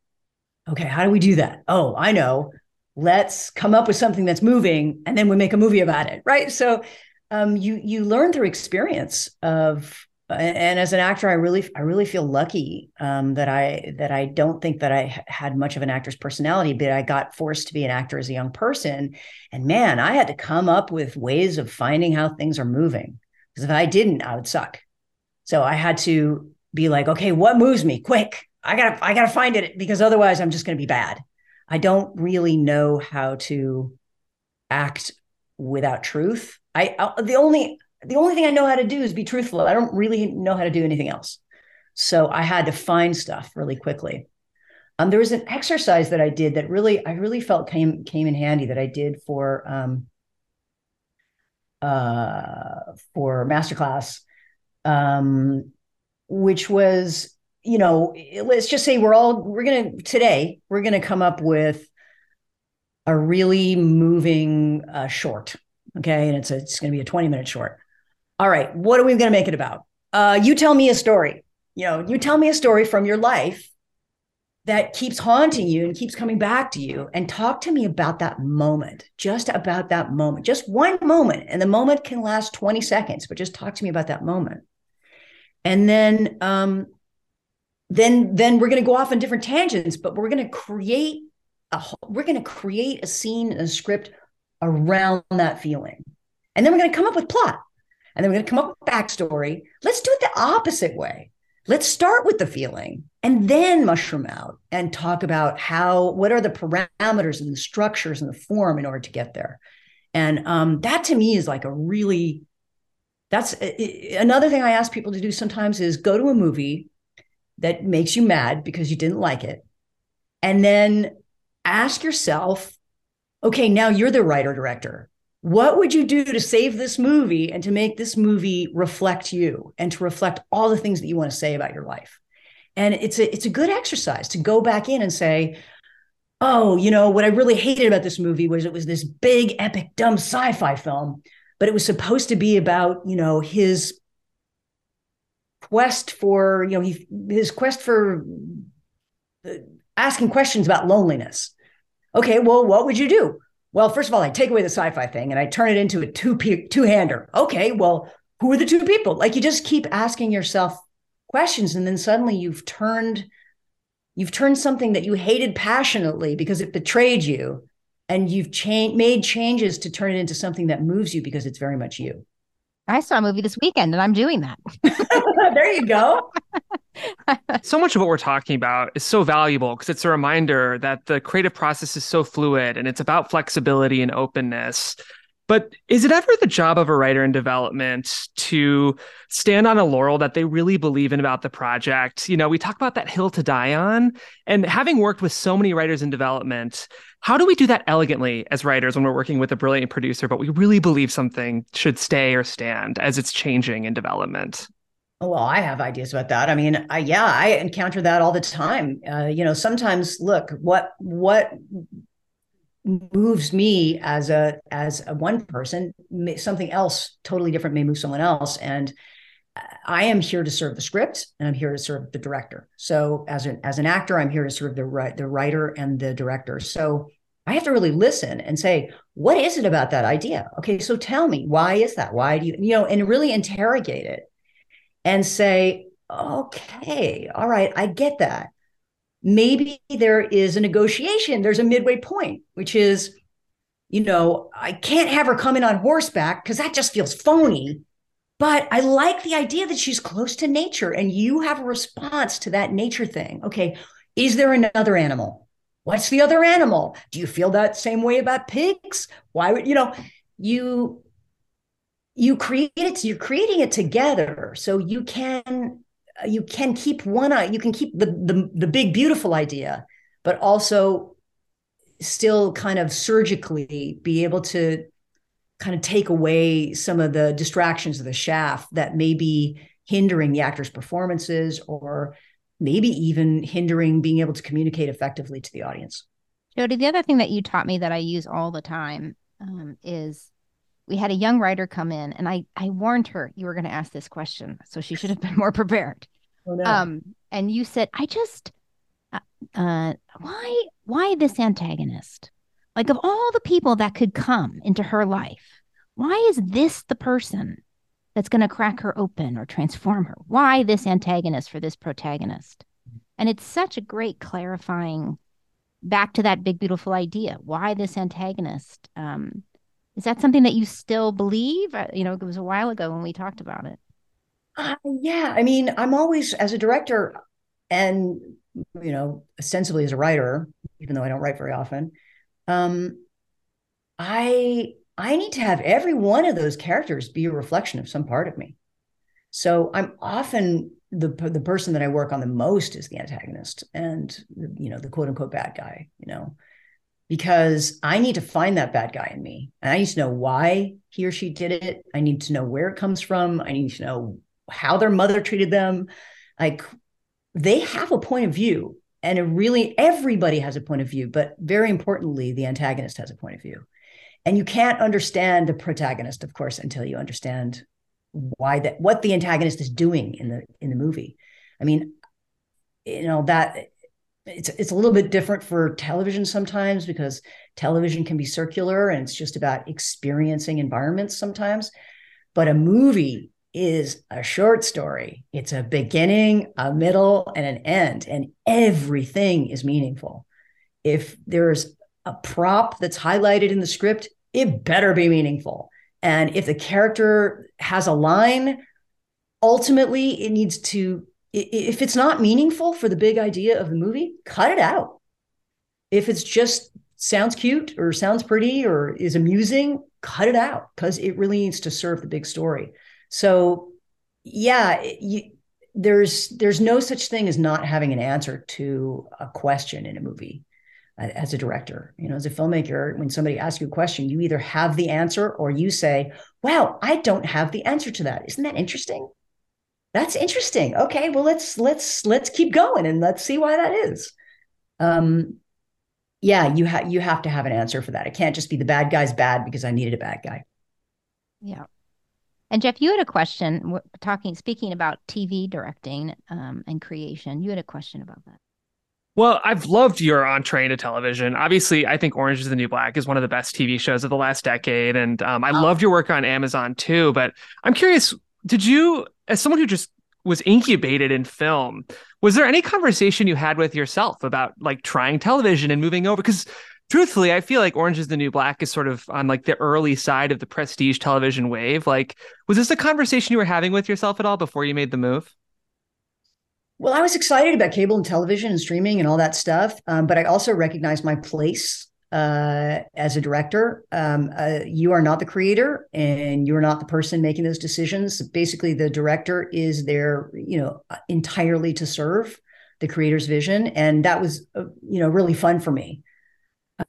Okay, how do we do that? Oh, I know. Let's come up with something that's moving and then we make a movie about it, right? So um, you you learn through experience of and as an actor, I really, I really feel lucky um, that I that I don't think that I had much of an actor's personality, but I got forced to be an actor as a young person, and man, I had to come up with ways of finding how things are moving. Because if I didn't, I would suck. So I had to be like, okay, what moves me? Quick, I gotta, I gotta find it because otherwise, I'm just to be bad. I don't really know how to act without truth. I, I the only the only thing I know how to do is be truthful. I don't really know how to do anything else. So I had to find stuff really quickly. Um, there was an exercise that I did that really, I really felt came came in handy that I did for um, uh, for masterclass, um, which was, you know, let's just say we're all we're gonna today we're gonna come up with a really moving uh, short, okay, and it's a, it's gonna be a twenty minute short all right, what are we going to make it about? Uh, you tell me a story. You know, you tell me a story from your life that keeps haunting you and keeps coming back to you and talk to me about that moment just about that moment just one moment and the moment can last 20 seconds but just talk to me about that moment and then um then then we're going to go off on different tangents but we're going to create a we're going to create a scene and a script around that feeling and then we're going to come up with plot and then we're going to come up with backstory. Let's do it the opposite way. Let's start with the feeling and then mushroom out and talk about how, what are the parameters and the structures and the form in order to get there. And um, that to me is like a really, that's another thing I ask people to do sometimes is go to a movie that makes you mad because you didn't like it. And then ask yourself, okay, now you're the writer director what would you do to save this movie and to make this movie reflect you and to reflect all the things that you want to say about your life and it's a it's a good exercise to go back in and say oh you know what i really hated about this movie was it was this big epic dumb sci-fi film but it was supposed to be about you know his quest for you know he, his quest for uh, asking questions about loneliness okay well what would you do well, first of all, I take away the sci-fi thing and I turn it into a two two-hander. Okay, well, who are the two people? Like you just keep asking yourself questions, and then suddenly you've turned you've turned something that you hated passionately because it betrayed you, and you've changed made changes to turn it into something that moves you because it's very much you. I saw a movie this weekend and I'm doing that. [laughs] there you go. [laughs] so much of what we're talking about is so valuable because it's a reminder that the creative process is so fluid and it's about flexibility and openness. But is it ever the job of a writer in development to stand on a laurel that they really believe in about the project? You know, we talk about that hill to die on. And having worked with so many writers in development, how do we do that elegantly as writers when we're working with a brilliant producer, but we really believe something should stay or stand as it's changing in development? Well, I have ideas about that. I mean, I, yeah, I encounter that all the time. Uh, you know, sometimes look what what moves me as a as a one person something else totally different may move someone else and i am here to serve the script and i'm here to serve the director so as an as an actor i'm here to serve the the writer and the director so i have to really listen and say what is it about that idea? Okay so tell me why is that? Why do you you know and really interrogate it and say okay all right i get that. Maybe there is a negotiation there's a midway point which is you know i can't have her come in on horseback because that just feels phony but i like the idea that she's close to nature and you have a response to that nature thing. Okay is there another animal what's the other animal? Do you feel that same way about pigs? Why would you know you you create it you're creating it together. So you can you can keep one eye you can keep the, the the big beautiful idea but also still kind of surgically be able to kind of take away some of the distractions of the shaft that may be hindering the actor's performances or maybe even hindering being able to communicate effectively to the audience jodie the other thing that you taught me that i use all the time um, is we had a young writer come in, and I I warned her you were going to ask this question, so she should have been [laughs] more prepared. Oh, no. Um, and you said, I just, uh, uh, why why this antagonist? Like of all the people that could come into her life, why is this the person that's going to crack her open or transform her? Why this antagonist for this protagonist? And it's such a great clarifying back to that big beautiful idea. Why this antagonist? Um, is that something that you still believe? Uh, you know, it was a while ago when we talked about it. Uh, yeah, I mean, I'm always as a director, and you know, ostensibly as a writer, even though I don't write very often. Um, I I need to have every one of those characters be a reflection of some part of me. So I'm often the the person that I work on the most is the antagonist and you know the quote unquote bad guy, you know, because I need to find that bad guy in me and I need to know why he or she did it. I need to know where it comes from. I need to know how their mother treated them. Like they have a point of view and it really everybody has a point of view, but very importantly, the antagonist has a point of view. And you can't understand the protagonist, of course, until you understand why that what the antagonist is doing in the in the movie. I mean, you know that it's it's a little bit different for television sometimes because television can be circular and it's just about experiencing environments sometimes. But a movie is a short story. It's a beginning, a middle, and an end, and everything is meaningful. If there's a prop that's highlighted in the script, it better be meaningful. And if the character has a line, ultimately it needs to, if it's not meaningful for the big idea of the movie, cut it out. If it's just sounds cute or sounds pretty or is amusing, cut it out because it really needs to serve the big story. So, yeah, you, there's there's no such thing as not having an answer to a question in a movie as a director. You know, as a filmmaker, when somebody asks you a question, you either have the answer or you say, "Wow, I don't have the answer to that." Isn't that interesting? That's interesting. Okay, well let's let's let's keep going and let's see why that is. Um, yeah, you have you have to have an answer for that. It can't just be the bad guy's bad because I needed a bad guy. Yeah. And Jeff, you had a question talking, speaking about TV directing um, and creation. You had a question about that. Well, I've loved your entree into television. Obviously, I think Orange is the New Black is one of the best TV shows of the last decade. And um, I oh. loved your work on Amazon too. But I'm curious, did you, as someone who just was incubated in film, was there any conversation you had with yourself about like trying television and moving over? Because truthfully, I feel like Orange is the New Black is sort of on like the early side of the prestige television wave. Like, was this a conversation you were having with yourself at all before you made the move? Well, I was excited about cable and television and streaming and all that stuff, um, but I also recognized my place uh, as a director. Um, uh, you are not the creator, and you are not the person making those decisions. Basically, the director is there, you know, entirely to serve the creator's vision, and that was, uh, you know, really fun for me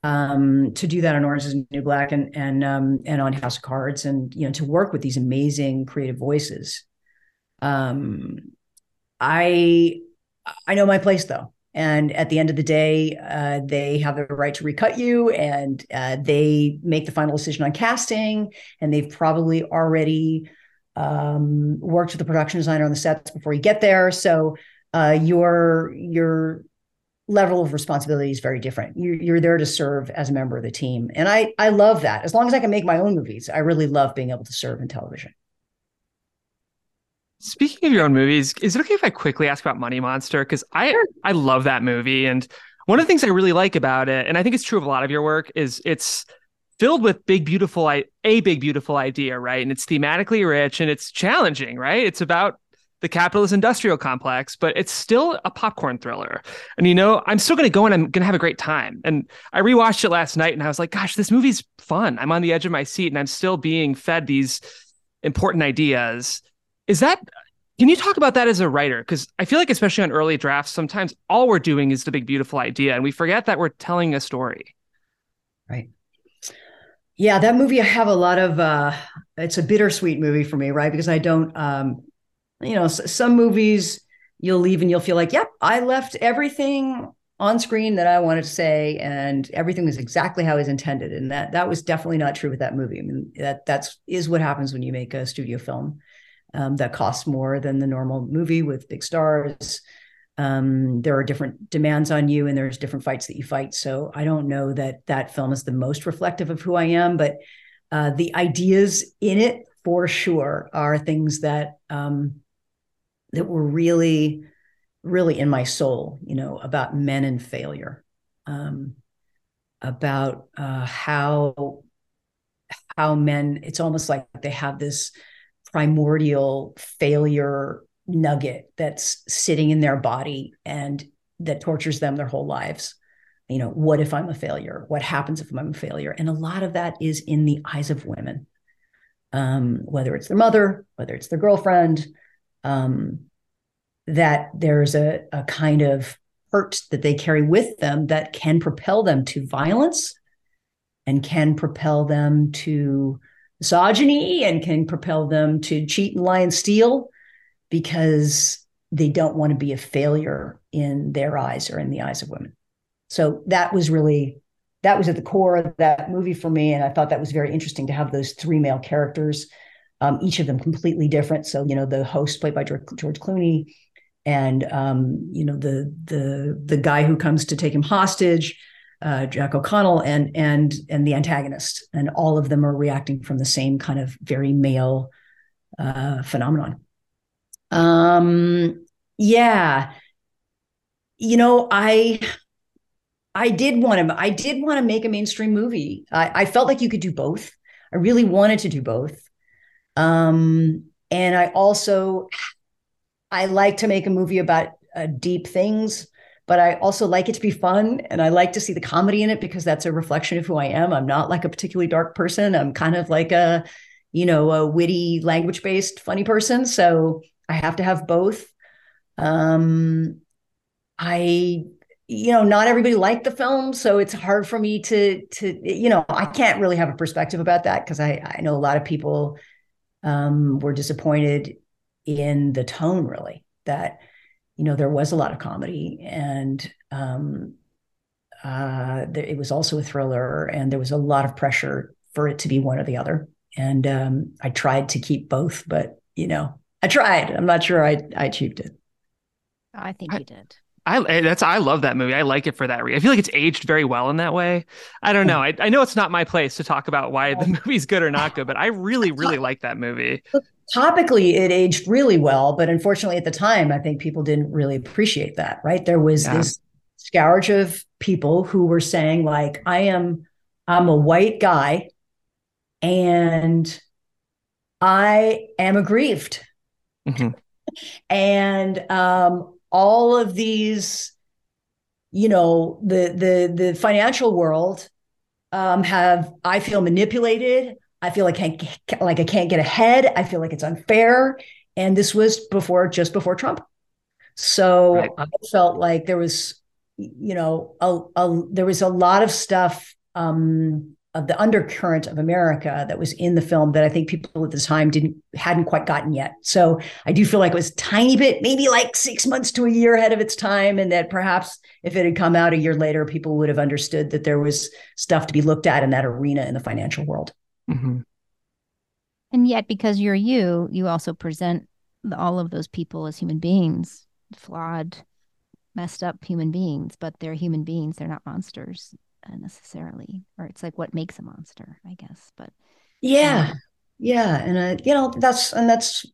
um, to do that on Orange is New Black and and um, and on House of Cards, and you know, to work with these amazing creative voices. Um, I I know my place though. And at the end of the day, uh, they have the right to recut you, and uh, they make the final decision on casting. And they've probably already um, worked with the production designer on the sets before you get there. So uh, your your level of responsibility is very different. You're, you're there to serve as a member of the team, and I I love that. As long as I can make my own movies, I really love being able to serve in television. Speaking of your own movies, is it okay if I quickly ask about Money Monster? Because I sure. I love that movie, and one of the things I really like about it, and I think it's true of a lot of your work, is it's filled with big beautiful a big beautiful idea, right? And it's thematically rich and it's challenging, right? It's about the capitalist industrial complex, but it's still a popcorn thriller. And you know, I'm still going to go and I'm going to have a great time. And I rewatched it last night and I was like, gosh, this movie's fun. I'm on the edge of my seat and I'm still being fed these important ideas. Is that can you talk about that as a writer? Because I feel like, especially on early drafts, sometimes all we're doing is the big, beautiful idea, and we forget that we're telling a story. Right. Yeah, that movie, I have a lot of, uh, it's a bittersweet movie for me, right? Because I don't, um, you know, some movies you'll leave and you'll feel like, yep, I left everything on screen that I wanted to say, and everything was exactly how it was intended. And that that was definitely not true with that movie. I mean, that that's is what happens when you make a studio film um, that costs more than the normal movie with big stars. Um, there are different demands on you, and there's different fights that you fight. So I don't know that that film is the most reflective of who I am, but uh, the ideas in it for sure are things that um, that were really really in my soul, you know, about men and failure, um, about uh, how how men. It's almost like they have this primordial failure nugget that's sitting in their body and that tortures them their whole lives. You know, what if I'm a failure? What happens if I'm a failure? And a lot of that is in the eyes of women, um, whether it's their mother, whether it's their girlfriend. Um, that there's a, a kind of hurt that they carry with them that can propel them to violence and can propel them to misogyny and can propel them to cheat and lie and steal because they don't want to be a failure in their eyes or in the eyes of women. So that was really that was at the core of that movie for me, and I thought that was very interesting to have those three male characters, um, each of them completely different. So you know, the host played by George, Clooney and um, you know the the the guy who comes to take him hostage, uh, Jack O'Connell, and and and the antagonist, and all of them are reacting from the same kind of very male uh, phenomenon. Um, yeah, you know, I I did want to I did want to make a mainstream movie. I, I felt like you could do both. I really wanted to do both. Um, and I also I like to make a movie about uh, deep things, but I also like it to be fun and I like to see the comedy in it because that's a reflection of who I am. I'm not like a particularly dark person. I'm kind of like a, you know, a witty, language based, funny person. So I have to have both. Um, I, you know, not everybody liked the film, so it's hard for me to to you know I can't really have a perspective about that because I I know a lot of people um, were disappointed in the tone really that you know there was a lot of comedy and um uh there, it was also a thriller and there was a lot of pressure for it to be one or the other. And um i tried to keep both but you know i tried. I'm not sure i i achieved it. I think I, you did I that's I love that movie. I like it for that reason. I feel like it's aged very well in that way. I don't know. I, I know it's not my place to talk about why the [laughs] movie's good or not good, but I really [laughs] really like that movie topically it aged really well but unfortunately at the time i think people didn't really appreciate that right there was yeah. this scourge of people who were saying like i am i'm a white guy and i am aggrieved mm-hmm. [laughs] and um, all of these you know the the the financial world um, have i feel manipulated I feel like I can't, like I can't get ahead. I feel like it's unfair. And this was before, just before Trump. So right. I felt like there was, you know, a, a, there was a lot of stuff um, of the undercurrent of America that was in the film that I think people at the time didn't hadn't quite gotten yet. So I do feel like it was tiny bit, maybe like six months to a year ahead of its time, and that perhaps if it had come out a year later, people would have understood that there was stuff to be looked at in that arena in the financial world. Mm-hmm. And yet, because you're you, you also present all of those people as human beings, flawed, messed up human beings, but they're human beings. They're not monsters necessarily. Or it's like what makes a monster, I guess. But yeah, um, yeah, and uh, you know that's and that's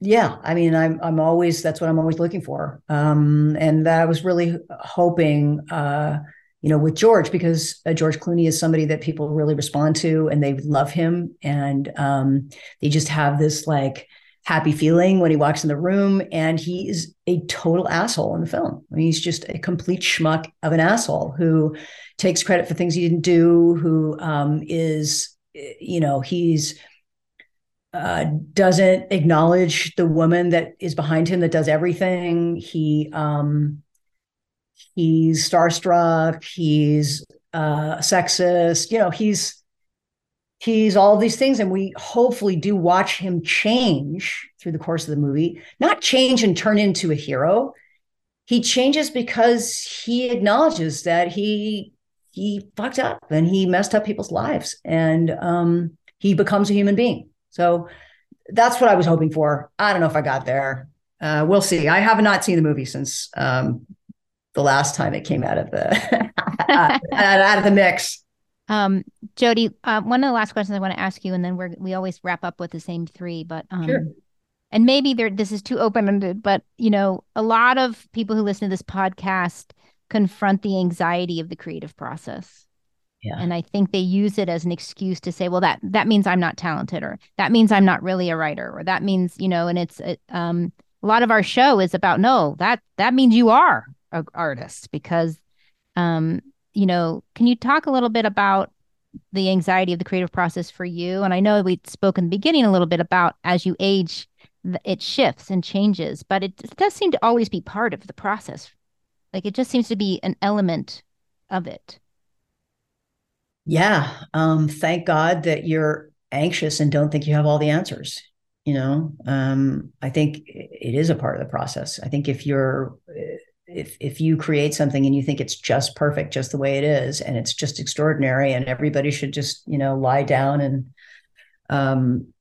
yeah. I mean, I'm I'm always that's what I'm always looking for. Um, and I was really hoping. uh you know, with George because uh, George Clooney is somebody that people really respond to and they love him and um, they just have this like happy feeling when he walks in the room and he is a total asshole in the film. I mean, he's just a complete schmuck of an asshole who takes credit for things he didn't do, who um, is, you know, he's uh, doesn't acknowledge the woman that is behind him that does everything. He um, he's starstruck he's uh, sexist you know he's he's all these things and we hopefully do watch him change through the course of the movie not change and turn into a hero he changes because he acknowledges that he he fucked up and he messed up people's lives and um, he becomes a human being. So that's what I was hoping for. I don't know if I got there. Uh, we'll see. I have not seen the movie since um, the last time it came out of the [laughs] out of the mix. Um, Jodie, uh, one of the last questions I want to ask you, and then we're we always wrap up with the same three, but um, sure. and maybe there this is too open ended, but you know, a lot of people who listen to this podcast confront the anxiety of the creative process. Yeah. And I think they use it as an excuse to say, well, that that means I'm not talented, or that means I'm not really a writer, or that means, you know, and it's it, um, a lot of our show is about no, that that means you are an artist because, um, you know, can you talk a little bit about the anxiety of the creative process for you? And I know we spoke in the beginning a little bit about as you age, it shifts and changes, but it does seem to always be part of the process like it just seems to be an element of it. Yeah. Um, thank God that you're anxious and don't think you have all the answers. You know, um, I think it is a part of the process. I think if you're if if you create something and you think it's just perfect, just the way it is, and it's just extraordinary, and everybody should just you know lie down and um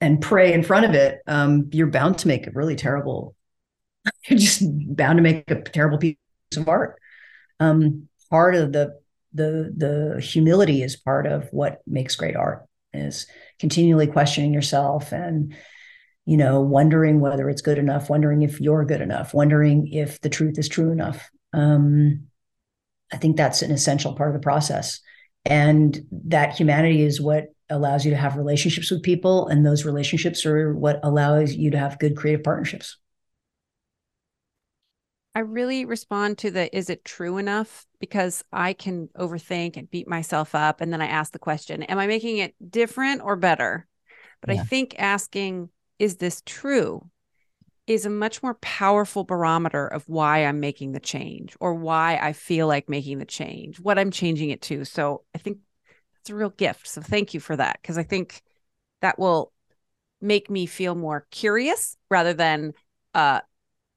and pray in front of it, um, you're bound to make a really terrible. [laughs] You're just bound to make a terrible piece of art. Um, part of the the the humility is part of what makes great art is continually questioning yourself and you know wondering whether it's good enough wondering if you're good enough wondering if the truth is true enough um, i think that's an essential part of the process and that humanity is what allows you to have relationships with people and those relationships are what allows you to have good creative partnerships I really respond to the is it true enough because I can overthink and beat myself up. And then I ask the question, am I making it different or better? But yeah. I think asking, is this true? is a much more powerful barometer of why I'm making the change or why I feel like making the change, what I'm changing it to. So I think it's a real gift. So thank you for that because I think that will make me feel more curious rather than uh,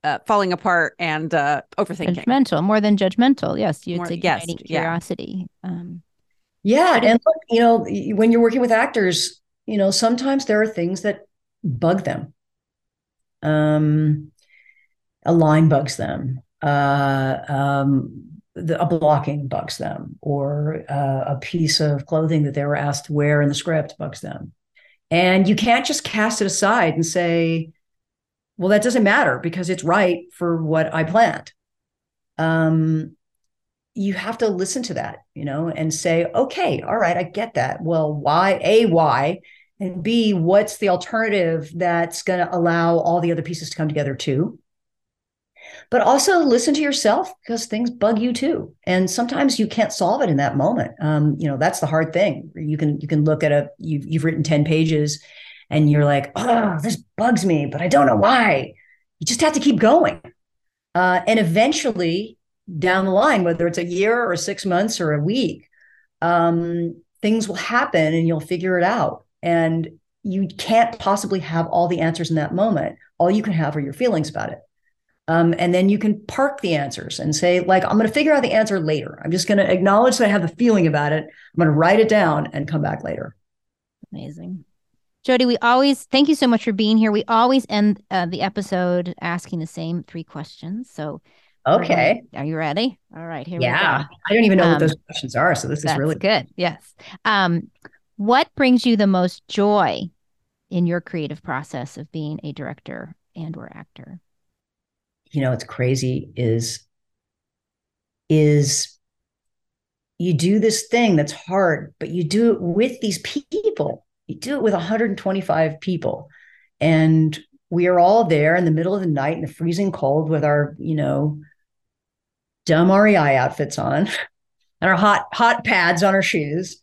uh, falling apart and uh, overthinking. Judgmental, more than judgmental. Yes, you, it's yes, curiosity. Yeah. Um, yeah, and look, you know, when you're working with actors, you know, sometimes there are things that bug them. Um, a line bugs them. Uh, um, the, a blocking bugs them, or uh, a piece of clothing that they were asked to wear in the script bugs them. And you can't just cast it aside and say, well, that doesn't matter because it's right for what I planned. Um, you have to listen to that, you know, and say, okay, all right, I get that. Well, why? A, why? And B, what's the alternative that's going to allow all the other pieces to come together too? But also listen to yourself because things bug you too, and sometimes you can't solve it in that moment. Um, you know, that's the hard thing. You can you can look at a you've you've written ten pages, and you're like, oh, this bugs me, but I don't know why. You just have to keep going. Uh, and eventually, down the line, whether it's a year or six months or a week, um, things will happen and you'll figure it out. And you can't possibly have all the answers in that moment. All you can have are your feelings about it. Um, and then you can park the answers and say, like, I'm going to figure out the answer later. I'm just going to acknowledge that I have a feeling about it. I'm going to write it down and come back later. Amazing. Jodie, we always thank you so much for being here. We always end uh, the episode asking the same three questions. So, okay, are you ready? All right, here yeah. we go. Yeah, I don't even know um, what those questions are, so this is really good. Yes. Um, what brings you the most joy in your creative process of being a director and or actor? You know, it's crazy is is you do this thing that's hard, but you do it with these people you do it with 125 people. And we are all there in the middle of the night in the freezing cold with our, you know, dumb REI outfits on [laughs] and our hot, hot pads on our shoes.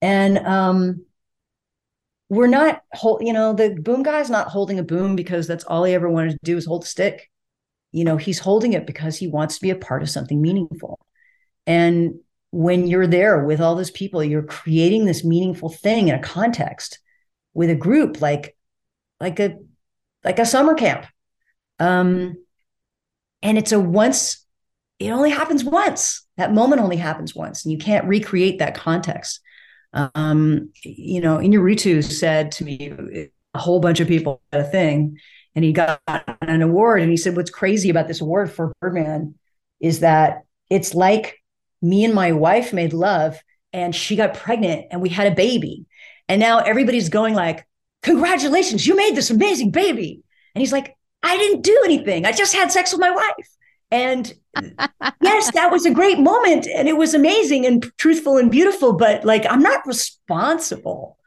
And um, we're not, hold, you know, the boom guy's not holding a boom because that's all he ever wanted to do is hold a stick. You know, he's holding it because he wants to be a part of something meaningful. And when you're there with all those people, you're creating this meaningful thing in a context with a group like like a like a summer camp. Um, And it's a once, it only happens once. That moment only happens once, and you can't recreate that context. Um, you know, Iñárritu said to me, a whole bunch of people had a thing, and he got an award. And he said, What's crazy about this award for Birdman is that it's like me and my wife made love and she got pregnant and we had a baby. And now everybody's going like, congratulations, you made this amazing baby. And he's like, I didn't do anything. I just had sex with my wife. And [laughs] yes, that was a great moment and it was amazing and truthful and beautiful, but like I'm not responsible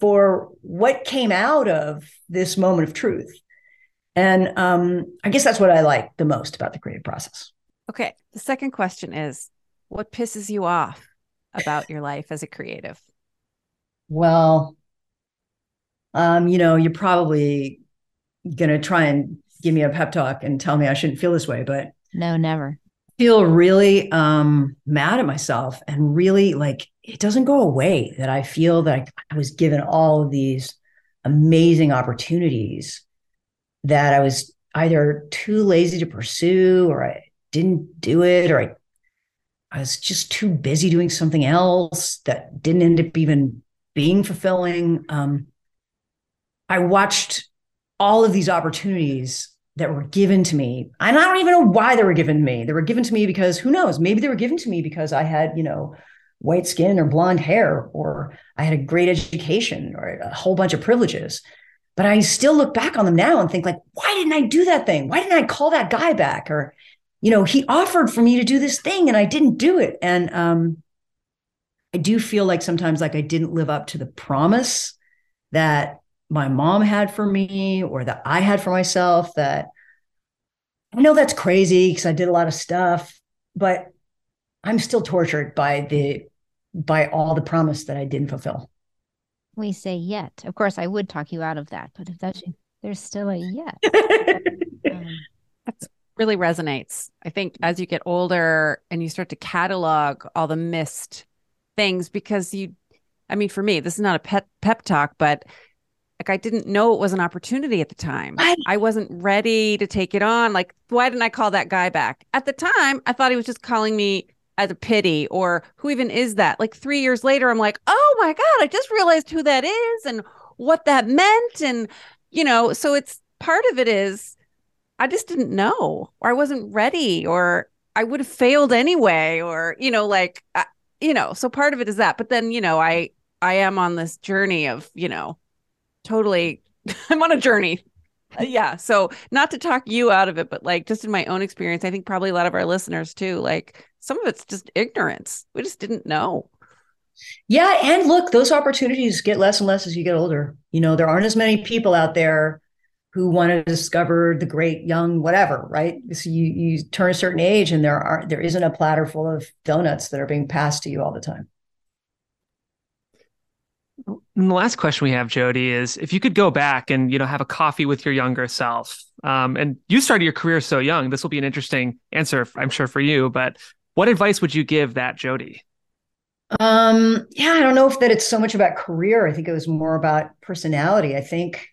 for what came out of this moment of truth. And um, I guess that's what I like the most about the creative process. Okay. The second question is what pisses you off about your life as a creative? Well, um, you know, you're probably going to try and give me a pep talk and tell me I shouldn't feel this way, but no, never. Feel really um, mad at myself and really like it doesn't go away that I feel that I was given all of these amazing opportunities that I was either too lazy to pursue or I didn't do it or I I was just too busy doing something else that didn't end up even being fulfilling. Um, I watched all of these opportunities that were given to me. And I don't even know why they were given to me. They were given to me because who knows? Maybe they were given to me because I had, you know, white skin or blonde hair, or I had a great education or a whole bunch of privileges. But I still look back on them now and think, like, why didn't I do that thing? Why didn't I call that guy back? Or, you know, he offered for me to do this thing and I didn't do it. And um, I do feel like sometimes like I didn't live up to the promise that my mom had for me or that I had for myself that I know that's crazy because I did a lot of stuff, but I'm still tortured by the by all the promise that I didn't fulfill. We say yet. Of course, I would talk you out of that, but if that's there's still a yet. [laughs] um, that's really resonates. I think as you get older and you start to catalog all the missed things because you I mean for me, this is not a pep pep talk, but like I didn't know it was an opportunity at the time. I, I wasn't ready to take it on. Like, why didn't I call that guy back? At the time, I thought he was just calling me as a pity or who even is that? Like three years later, I'm like, oh my God, I just realized who that is and what that meant. And, you know, so it's part of it is I just didn't know or I wasn't ready or I would have failed anyway or, you know, like, uh, you know, so part of it is that. But then, you know, I, I am on this journey of, you know, totally [laughs] i'm on a journey. Uh, yeah so not to talk you out of it but like just in my own experience i think probably a lot of our listeners too like some of it's just ignorance. We just didn't know. Yeah and look those opportunities get less and less as you get older. You know there aren't as many people out there who want to discover the great young whatever right? So you you turn a certain age and there are there isn't a platter full of donuts that are being passed to you all the time and the last question we have, Jodie, is if you could go back and you know have a coffee with your younger self, um, and you started your career so young, this will be an interesting answer, I'm sure, for you. But what advice would you give that Jodie? Um, yeah, I don't know if that it's so much about career. I think it was more about personality. I think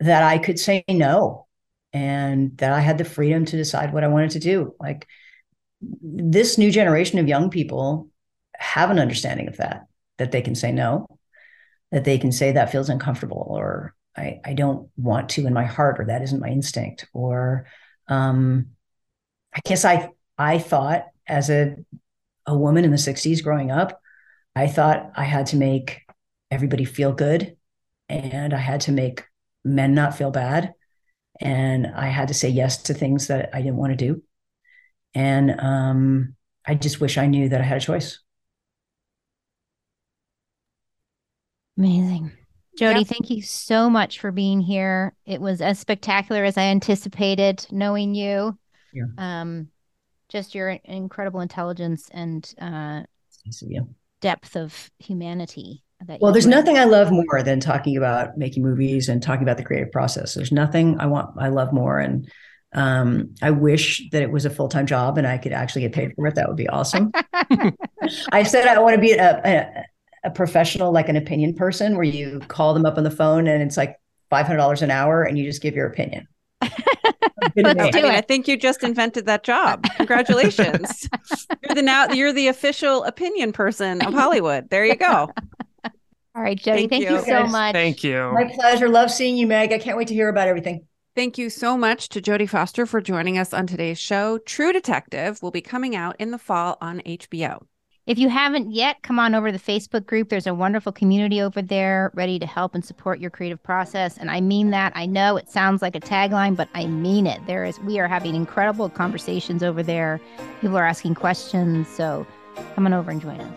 that I could say no, and that I had the freedom to decide what I wanted to do. Like this new generation of young people have an understanding of that, that they can say no that they can say that feels uncomfortable or I, I don't want to in my heart or that isn't my instinct or um, I guess I I thought as a a woman in the 60s growing up, I thought I had to make everybody feel good and I had to make men not feel bad and I had to say yes to things that I didn't want to do. And um, I just wish I knew that I had a choice. Amazing. Jodie, yep. thank you so much for being here. It was as spectacular as I anticipated knowing you. Yeah. Um, just your incredible intelligence and uh, depth of humanity. That well, there's nothing I love more than talking about making movies and talking about the creative process. There's nothing I want, I love more. And um, I wish that it was a full time job and I could actually get paid for it. That would be awesome. [laughs] I said I want to be a, a, a professional, like an opinion person, where you call them up on the phone and it's like five hundred dollars an hour, and you just give your opinion. [laughs] Let's I do mean, I think you just invented that job. Congratulations. [laughs] you're the now you're the official opinion person of Hollywood. There you go. All right, Jodie. Thank Thank, you. you. so Yes. much. Thank you. My pleasure. Love seeing you, Meg. I can't wait to hear about everything. Thank you so much to Jodie Foster for joining us on today's show. True Detective will be coming out in the fall on HBO. If you haven't yet, come on over to the Facebook group. There's a wonderful community over there ready to help and support your creative process. And I mean that. I know it sounds like a tagline, but I mean it. There is we are having incredible conversations over there. People are asking questions. So come on over and join us.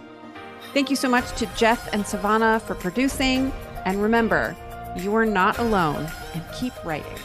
Thank you so much to Jeff and Savannah for producing. And remember, you are not alone and keep writing.